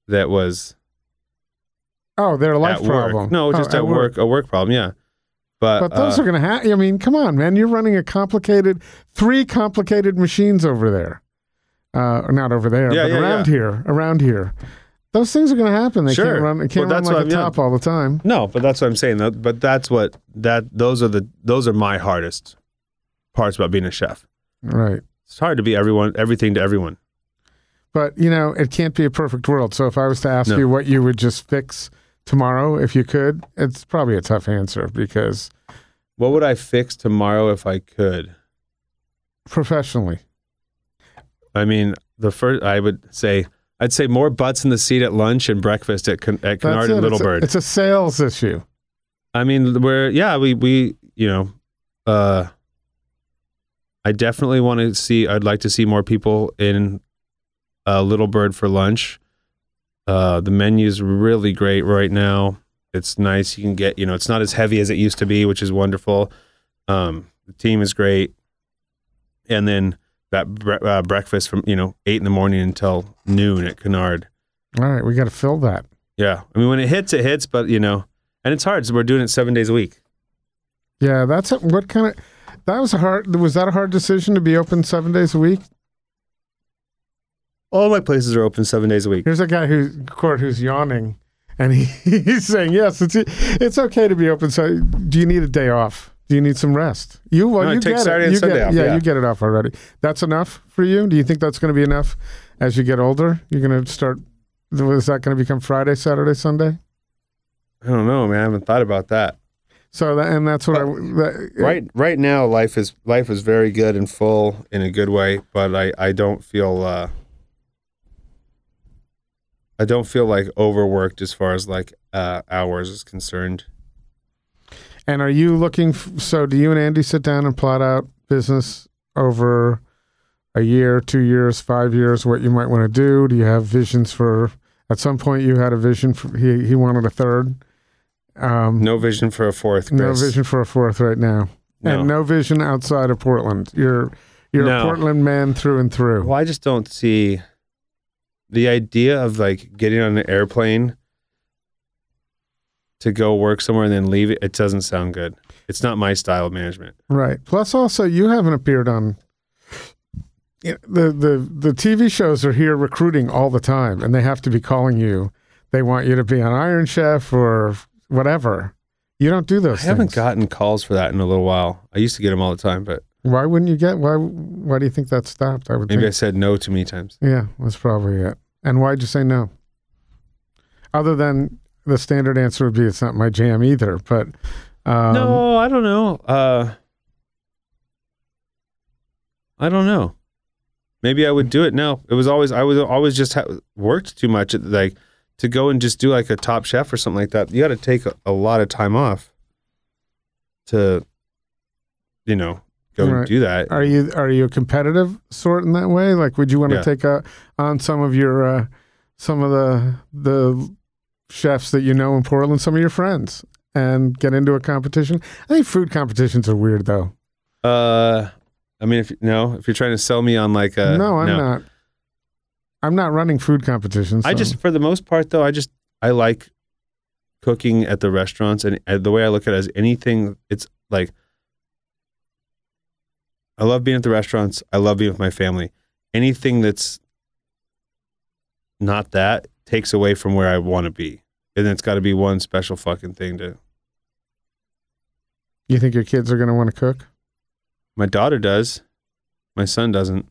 that was oh, their life at work. problem. No, Oh, just at work. A work problem. Yeah, but, But those uh, are going to happen. I mean, come on, man. You're running a complicated, three complicated machines over there. Uh, not over there, Yeah, but yeah, around yeah. here, around here. Those things are going to happen. They Sure. can't run. They can't Well, run like a top all the time. no. But that's what I'm saying. That, but that's what that. Those are the. Those are my hardest parts about being a chef. Right. It's hard to be everyone, everything to everyone. But you know, it can't be a perfect world. So if I was to ask No. you what you would just fix tomorrow, if you could, it's probably a tough answer because What would I fix tomorrow if I could? professionally, I mean, the first I would say I'd say more butts in the seat at lunch and breakfast at, Con- at it. and Little it's, Bird. A, it's a sales issue. I mean, we're yeah, we we you know, uh, I definitely want to see. I'd like to see more people in uh, Little Bird for lunch. Uh, the menu's really great right now. It's nice. You can get you know, it's not as heavy as it used to be, which is wonderful. Um, the team is great, and then that bre- uh, breakfast from you know eight in the morning until noon at Canard. All right, we got to fill that. Yeah, I mean when it hits, it hits, but you know, and it's hard. So we're doing it seven days a week. Yeah, that's a, what kind of that was a hard. Was that a hard decision to be open seven days a week? All my places are open seven days a week. Here's a guy who Cort who's yawning, and he, he's saying yes, it's it's okay to be open. So, do you need a day off? Do you need some rest? You well, No, you take get Saturday it. and You Sunday get off, Yeah, yeah. you get it off already. That's enough for you. Do you think that's going to be enough as you get older? You're going to start. Is that going to become Friday, Saturday, Sunday? I don't know, man. I haven't thought about that. So that, and that's what I that, Right, right now, life is life is very good and full in a good way, but I I don't feel uh, I don't feel like overworked as far as like uh, hours is concerned. And are you looking? f- So, do you and Andy sit down and plot out business over a year, two years, five years? What you might want to do? Do you have visions for? At some point, you had a vision. For, he he wanted a third. Um, No vision for a fourth. no vision for a fourth right now, No. and no vision outside of Portland. You're you're No. a Portland man through and through. Well, I just don't see. The idea of like getting on an airplane to go work somewhere and then leave it, it doesn't sound good. It's not my style of management. Right. Plus, also, you haven't appeared on. you know, The, the the TV shows are here recruiting all the time, and they have to be calling you. They want you to be on Iron Chef or whatever. You don't do those. I haven't gotten calls for that in a little while. I used to get them all the time, but Why wouldn't you get? Why? Why do you think that stopped? I would maybe I said no too many times. Yeah, that's probably it. And why'd you say no? Other than the standard answer would be it's not my jam either. But um, no, I don't know. Uh, I don't know. Maybe I would do it now. It was always I was always just ha- worked too much. Like to go and just do like a top chef or something like that. You got to take a, a lot of time off to, you know, go Right. do that. Are you are you a competitive sort in that way? Like, would you want to Yeah. take uh on some of your uh, some of the the chefs that you know in Portland, some of your friends, and get into a competition? I think food competitions are weird, though. Uh, I mean, if no, if you're trying to sell me on like a no, I'm not. I'm not running food competitions. I just, for the most part, though, I just I like cooking at the restaurants, and the way I look at it is anything. It's like I love being at the restaurants. I love being with my family. Anything that's not that takes away from where I want to be, and it's got to be one special fucking thing to. you think your kids are going to want to cook, My daughter does, my son doesn't.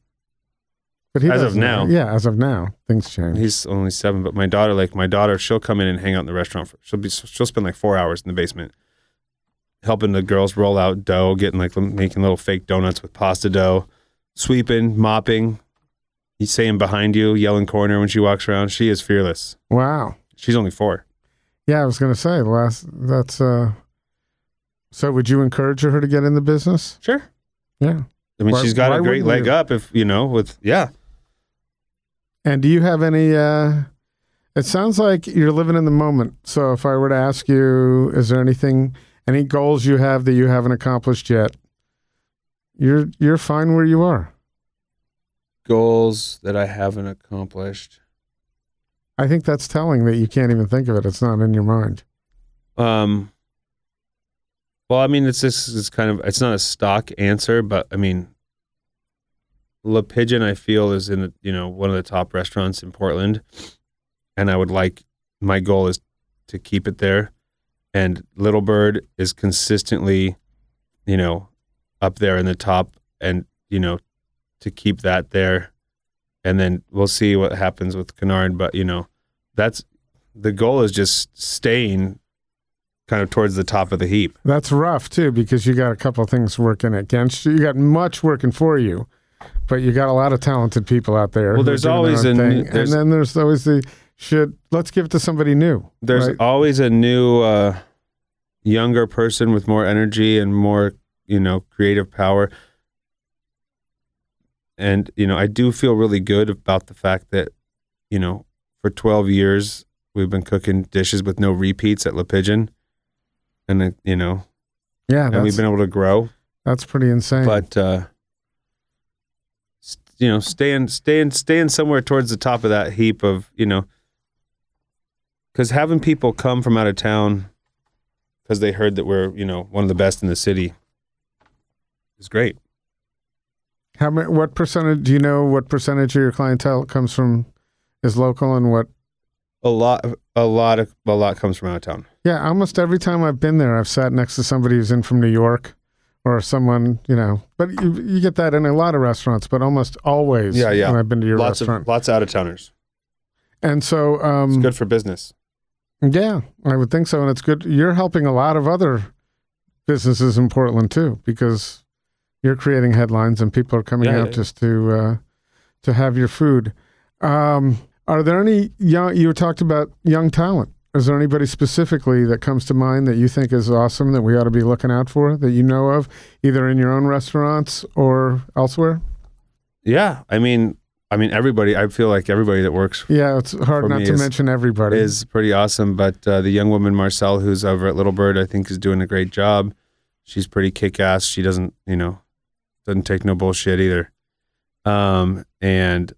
but he As of doesn't. now. yeah, as of now, things change. He's only seven, but my daughter, like my daughter, she'll come in and hang out in the restaurant. For, she'll be she'll spend like four hours in the basement, helping the girls roll out dough, getting like making little fake donuts with pasta dough, sweeping, mopping. He's saying behind you, yelling corner when she walks around. She is fearless. wow. She's only four. Yeah, I was going to say last. That's uh. So, would you encourage her to get in the business? Sure. Yeah. I mean, Why- she's got a great leg you? up. If you know, with yeah, And do you have any? uh It sounds like you're living in the moment. So, if I were to ask you, is there anything, any goals you have that you haven't accomplished yet? You're you're fine where you are. goals that I haven't accomplished. I think that's telling that you can't even think of it. It's not in your mind. Um. Well, I mean, it's this is kind of it's not a stock answer, but I mean, Le Pigeon I feel is in the, you know one of the top restaurants in Portland, and I would like my goal is to keep it there, and Little Bird is consistently, you know, up there in the top, and you know, to keep that there, and then we'll see what happens with Canard, but you know, that's the goal is just staying kind of towards the top of the heap. That's rough too because you got a couple of things working against you. You got much working for you, but you got a lot of talented people out there. Well, there's always a new- thing. and then there's always the should let's give it to somebody new. There's right? always a new uh, younger person with more energy and more, you know, creative power. And you know, I do feel really good about the fact that, you know, for 12 years we've been cooking dishes with no repeats at Le Pigeon, and it, you know, yeah, and we've been able to grow. that's pretty insane. but uh you know staying staying staying somewhere towards the top of that heap of you know because having people come from out of town because they heard that we're you know one of the best in the city is great How many? What percentage? Do you know what percentage of your clientele comes from is local and what? a lot a lot of a lot comes from out of town Yeah, almost every time I've been there, I've sat next to somebody who's in from New York or someone you know. But you you get that in a lot of restaurants, but almost always. Yeah, yeah. When I've been to your lots restaurant, of lots of out of towners and so it's um, good for business Yeah, I would think so, and it's good. You're helping a lot of other businesses in Portland too, because you're creating headlines and people are coming Yeah, out yeah, just to uh, to have your food. Um, are there any young? You talked about young talent. Is there anybody specifically that comes to mind that you think is awesome that we ought to be looking out for that you know of, either in your own restaurants or elsewhere? yeah i mean i mean everybody i feel like everybody that works Yeah, it's hard For not to is- mention everybody. is pretty awesome. But uh, the young woman Marcel, who's over at Little Bird, I think is doing a great job. She's pretty kick ass. She doesn't, you know, doesn't take no bullshit either. Um, and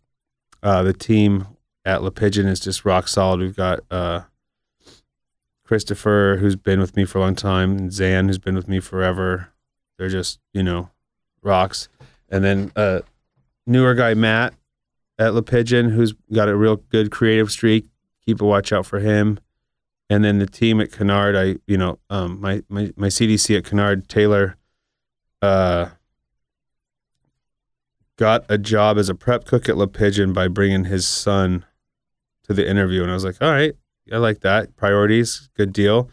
uh, the team at Le Pigeon is just rock solid. We've got uh, Christopher, who's been with me for a long time, and Zan, who's been with me forever. They're just you know rocks. And then uh, newer guy Matt at Le Pigeon, who's got a real good creative streak. Keep a watch out for him. And then the team at Canard, I you know um, my my my CDC at Canard Taylor. Uh, got a job as a prep cook at Le Pigeon by bringing his son to the interview, and I was like, "All right, I like that. Priorities, good deal."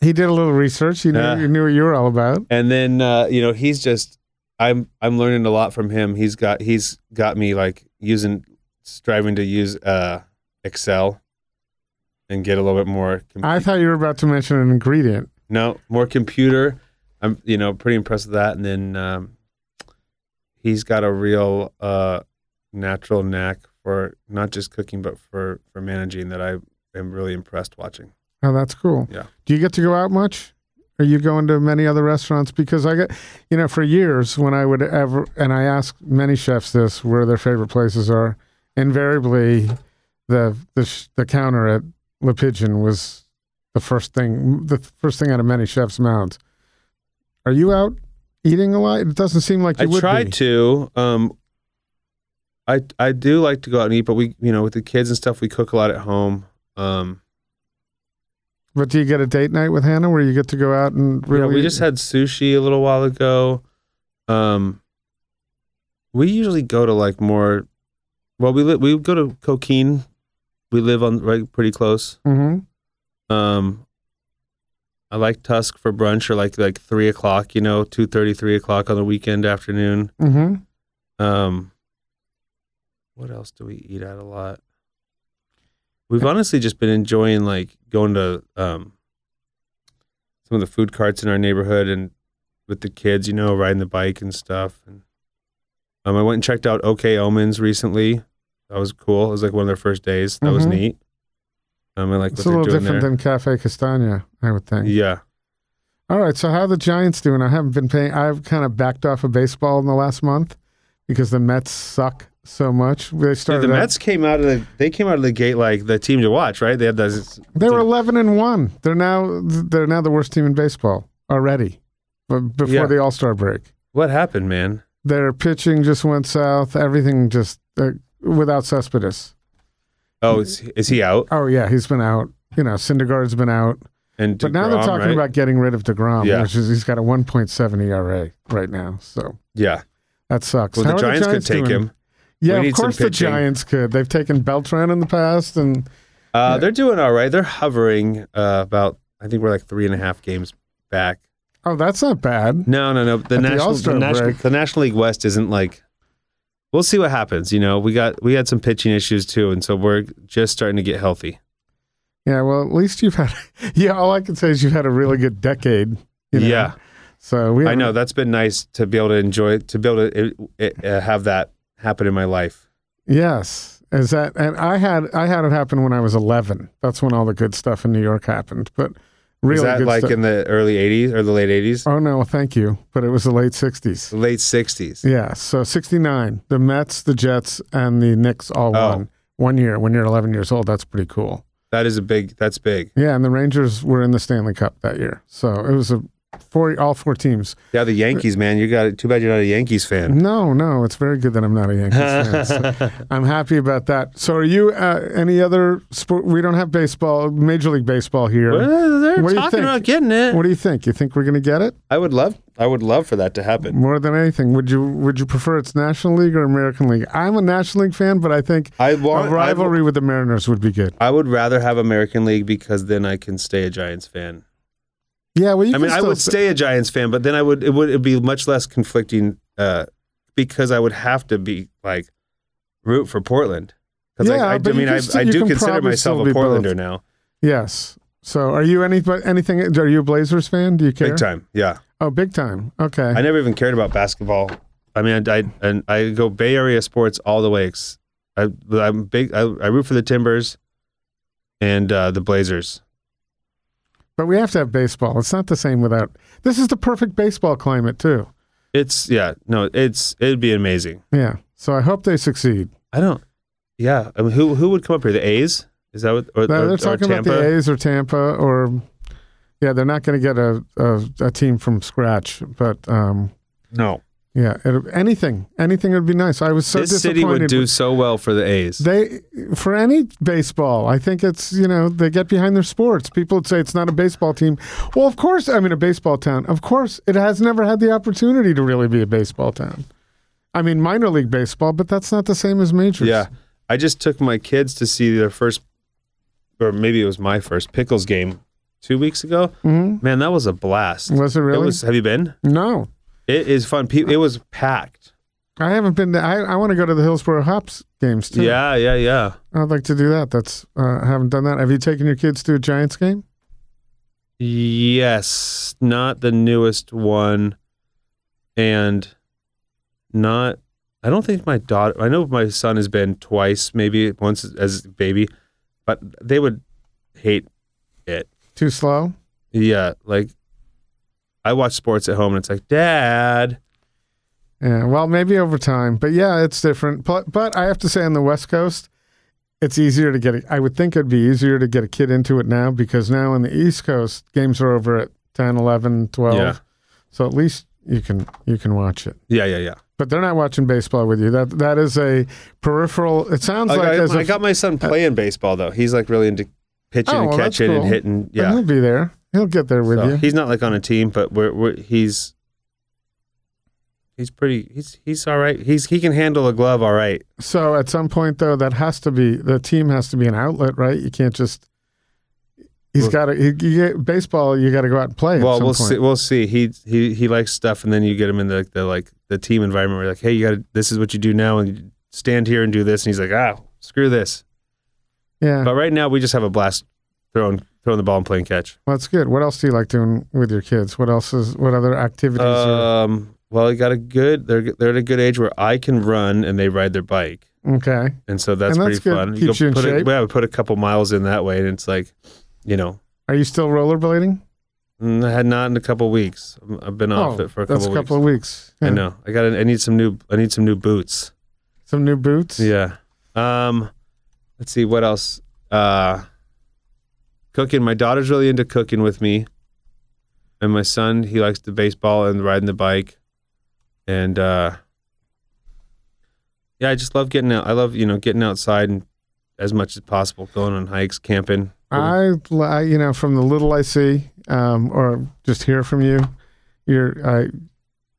He did a little research. He knew, he knew what you were all about. And then uh, you know he's just I'm I'm learning a lot from him. He's got he's got me like using striving to use uh, Excel and get a little bit more. I thought you were about to mention an ingredient. no more computer. I'm you know pretty impressed with that. And then um, he's got a real uh, natural knack for not just cooking but for for managing that I am really impressed watching. Oh, that's cool. Yeah. Do you get to go out much? Are you going to many other restaurants? Because I get, you know, for years when I would ever, and I ask many chefs this, where their favorite places are, invariably, the the the counter at Le Pigeon was the first thing, the first thing out of many chefs' mouths. Are you out eating a lot? It doesn't seem like you I would tried be. to. Um, I I do like to go out and eat, but we you know with the kids and stuff we cook a lot at home. Um, But do you get a date night with Hannah where you get to go out and yeah, we just had sushi a little while ago. Um, we usually go to like more. Well, we li- we go to Coquine. We live on right pretty close. hmm Um, I like Tusk for brunch or like like three o'clock. You know, two thirty, three o'clock on the weekend afternoon. hmm Um, what else do we eat at a lot? We've honestly just been enjoying like going to um some of the food carts in our neighborhood and with the kids, you know, riding the bike and stuff. And um, I went and checked out OK Omens recently. That was cool. It was like one of their first days. That was Mhm. neat. Um, I like It's a little different there. than Cafe Castagna, I would think. yeah, All right. So how are the Giants doing? I haven't been paying. I've kind of backed off of baseball in the last month because the Mets suck so much. They started. the out- Mets came out of the they came out of the gate like the team to watch, right? They had those. They were eleven and one. They're now they're now the worst team in baseball already. But before Yeah. the All Star break, What happened, man? their pitching just went south. Everything just uh, without Cespedes. Oh, is, is he out? Oh yeah, he's been out. You know, Syndergaard's been out. And But now they're talking right? about getting rid of Degrom, Yeah. which is he's got a 1.7 ERA right now. So yeah. that sucks. Well, How the are Giants, could take doing? him. Yeah, We of course the. Giants could. They've taken Beltran in the past, and Uh, Yeah. They're doing all right. They're hovering uh, about. I think we're like three and a half games back. oh, that's not bad. No, no, no. The At national, the national, the National League West isn't like. We'll see what happens. You know, we got we had some pitching issues too, and so we're just starting to get healthy. Yeah, well, at least you've had. Yeah, all I can say is you've had a really good decade. You know? Yeah, So we. I know that's been nice to be able to enjoy to be able to uh, uh, have that happen in my life. Yes, is that? And I had I had it happen when I was 11. That's when all the good stuff in New York happened. But really Is that like stuff. in the early '80s or the late '80s, oh no, thank you. But it was the late 60s. the late '60s? Yeah, so 69. The Mets, the Jets, and the Knicks all Oh. won one year when you're 11 years old. That's pretty cool. That is a big. That's big. Yeah, and the Rangers were in the Stanley Cup that year. So it was a four all four teams. Yeah, the Yankees, man. You got it. Too bad you're not a Yankees fan. No, no, it's very good that I'm not a Yankees fan. So I'm happy about that. So are you uh, any other sport? We don't have baseball, Major League Baseball here. Well, they're What you talking about getting it. What do you think? You think we're going to get it I would love. I would love for that to happen. more than anything? Would you Would you prefer it's National League or American League? I'm a National League fan, but I think I want. a rivalry with the Mariners would be good. I, would rather have American League because then I can stay a Giants fan. Yeah, well, you I mean, I would say- stay a Giants fan, but then I would. It would it'd be much less conflicting uh, because I would have to be like root for Portland. Because Yeah, I, I, I mean, I, I do consider myself a be both. Portlander now, Yes. So, are you any anything? Are you a Blazers fan? Do you care? big time. Yeah, Oh, big time. Okay. I never even cared about basketball. I mean, I, I and I go Bay Area sports all the way. I, I'm big. I, I root for the Timbers and uh, the Blazers. But we have to have baseball. It's not the same without. This is the perfect baseball climate too. It's yeah, no, it's it'd be amazing. Yeah. So I hope they succeed. I don't. yeah. I mean, who who would come up here? The A's? Is that what? Or, No, they're or talking about the A's or Tampa or yeah, they're not going to get a, a a team from scratch, but um, No. Yeah, it, anything anything would be nice. I was so this disappointed. city would do so well for the A's. They for any baseball, I think it's you know they get behind their sports. People would say it's not a baseball team. Well, of course, I mean a baseball town. Of course, it has never had the opportunity to really be a baseball town. I mean minor league baseball, but that's not the same as majors. Yeah. I just took my kids to see their first, or maybe it was my first Pickles game two weeks ago. hmm Man, that was a blast. Was it really? It was. Have you been? no, It is fun. Pe- It was packed. I haven't been. To, I I want to go to the Hillsboro Hops games too. Yeah, yeah, yeah. I'd like to do that. That's uh, I haven't done that. Have you taken your kids to a Giants game? Yes, not the newest one, and not. I don't think my daughter. I know my son has been twice, maybe once as a baby, but they would hate it. Too slow. Yeah, like I watch sports at home, and it's like, Dad. Yeah, well, maybe over time, but yeah, it's different. But but I have to say, on the West Coast, it's easier to get. A, I would think it'd be easier to get a kid into it now because now on the East Coast, games are over at 10, 11, 12. Yeah. So at least you can you can watch it. Yeah, yeah, yeah. But they're not watching baseball with you. That that is a peripheral. It sounds Like, like I, as I a, got my son uh, playing baseball though. He's like really into pitching Oh, and well, that's catching and cool. hitting. but Yeah, he'll be there. He'll get there with So, you. He's not like on a team, but we're, we're he's he's pretty. He's he's all right. He's he can handle a glove all right. So at some point, though, that has to be the team has to be an outlet, right? You can't just. He's got to. You get baseball. You got to go out and play. at Well, we'll point. see. We'll see. He he he likes stuff, and then you get him in the, the like the team environment where you're like, hey, you got to. This is what you do now, and you stand here and do this. And he's like, ah, screw this. Yeah, But right now, we just have a blast throwing throwing the ball and playing catch. well, that's good. What else do you like doing with your kids? What else is? What other activities? are, Um. Well, you got a good. They're they're at a good age where I can run and they ride their bike. okay, and so that's, And that's pretty good. fun. Keeps you in put shape. A, yeah, we put a couple miles in that way, and it's like, you know, are you still rollerblading? mm, I had not in a couple weeks. I've been off oh, it for a couple that's a weeks. couple of weeks. I Yeah. know. I got. I need some new. I need some new boots. Some new boots. Yeah. Um. Let's see what else. Uh. Cooking. My daughter's really into cooking with me, and my son he likes the baseball and riding the bike, and uh. Yeah, I just love getting out. I love you know getting outside and as much as possible, going on hikes, camping. I, I, you know, from the little I see, um, or just hear from you, you're, I,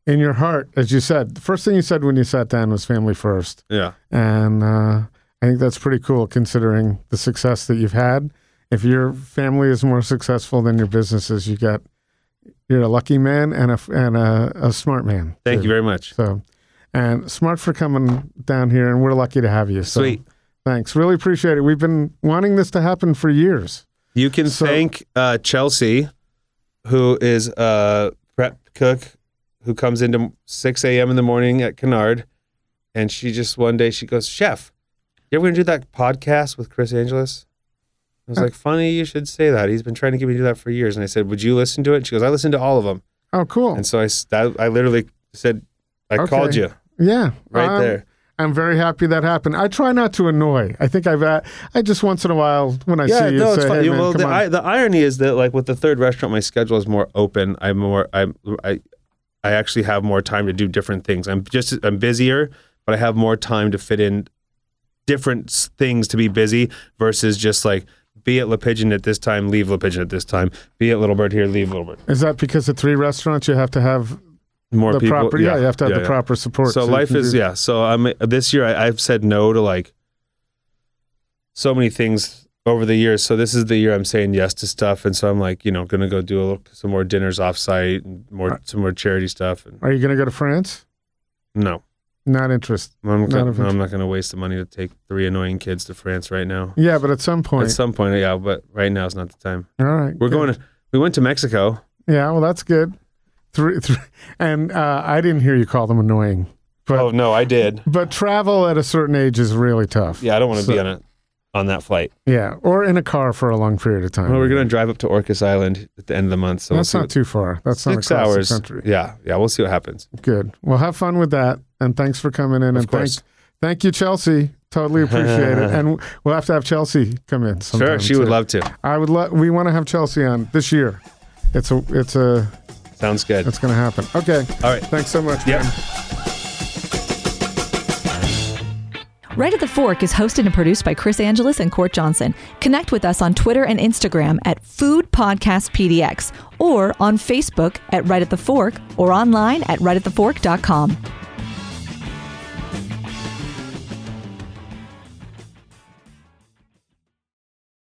in your heart, as you said, the first thing you said when you sat down was family first. Yeah. And uh, I think that's pretty cool considering the success that you've had. If your family is more successful than your businesses, you got, you're a lucky man and a, and a, a smart man. Thank too. you very much. So, and smart for coming down here, and we're lucky to have you. So, Sweet. Thanks. Really appreciate it. We've been wanting this to happen for years. You can So- thank uh, Chelsea, who is a prep cook who comes into 6 a.m. in the morning at Canard. And she just one day she goes, Chef, you ever going to do that podcast with Chris Angeles? I was like, funny you should say that. He's been trying to get me to do that for years. And I said, would you listen to it? And she goes, I listened to all of them. Oh, cool. And so I, that- I literally said, I Okay. called you Yeah, right um, there. I'm very happy that happened. I try not to annoy. I think I've uh, I just once in a while when I Yeah, see you no, say, it's fine. "Hey man, well, the. I, the irony is that like with the third restaurant, my schedule is more open. I'm more I'm I I actually have more time to do different things. I'm just I'm busier, but I have more time to fit in different things to be busy versus just like be at Le Pigeon at this time, leave Le Pigeon at this time. Be at Little Bird here, leave Little Bird. Is that because of three restaurants you have to have More the people, proper? Yeah, you have to have yeah, the yeah. proper support. So you life is do- yeah. So I'm this year I, I've said no to like so many things over the years. So this is the year I'm saying yes to stuff, and so I'm like you know gonna go do a little, some more dinners offsite and more some more charity stuff. And Are you going to go to France? no, Not interested. I'm, Not. I'm not gonna waste the money to take three annoying kids to France right now. Yeah, but at some point. At some point, yeah, but right now is not the time. all right. We're good. going to. We went to Mexico. Yeah, well, that's good. Three, three and uh, I didn't hear you call them annoying, but oh no, I did. but travel at a certain age is really tough. Yeah, I don't want to So- be on it on that flight. Yeah, or in a car for a long period of time. Well, we're gonna drive up to Orcas Island at the end of the month. So we'll That's not what- too far. That's six not across hours. country. Yeah, yeah. We'll see what happens. Good. Well, have fun with that, and thanks for coming in. Of and course. thank, thank you, Chelsea. Totally appreciate it. And we'll have to have Chelsea come in. Sure, sometime, she would love to. I would love. We want to have Chelsea on this year. It's a. It's a. Sounds good. It's going to happen. Okay. All right. Thanks so much. Yep. Right at the Fork is hosted and produced by Chris Angeles and Cort Johnson. Connect with us on Twitter and Instagram at Food Podcast PDX or on Facebook at Right at the Fork or online at rightatthefork.com.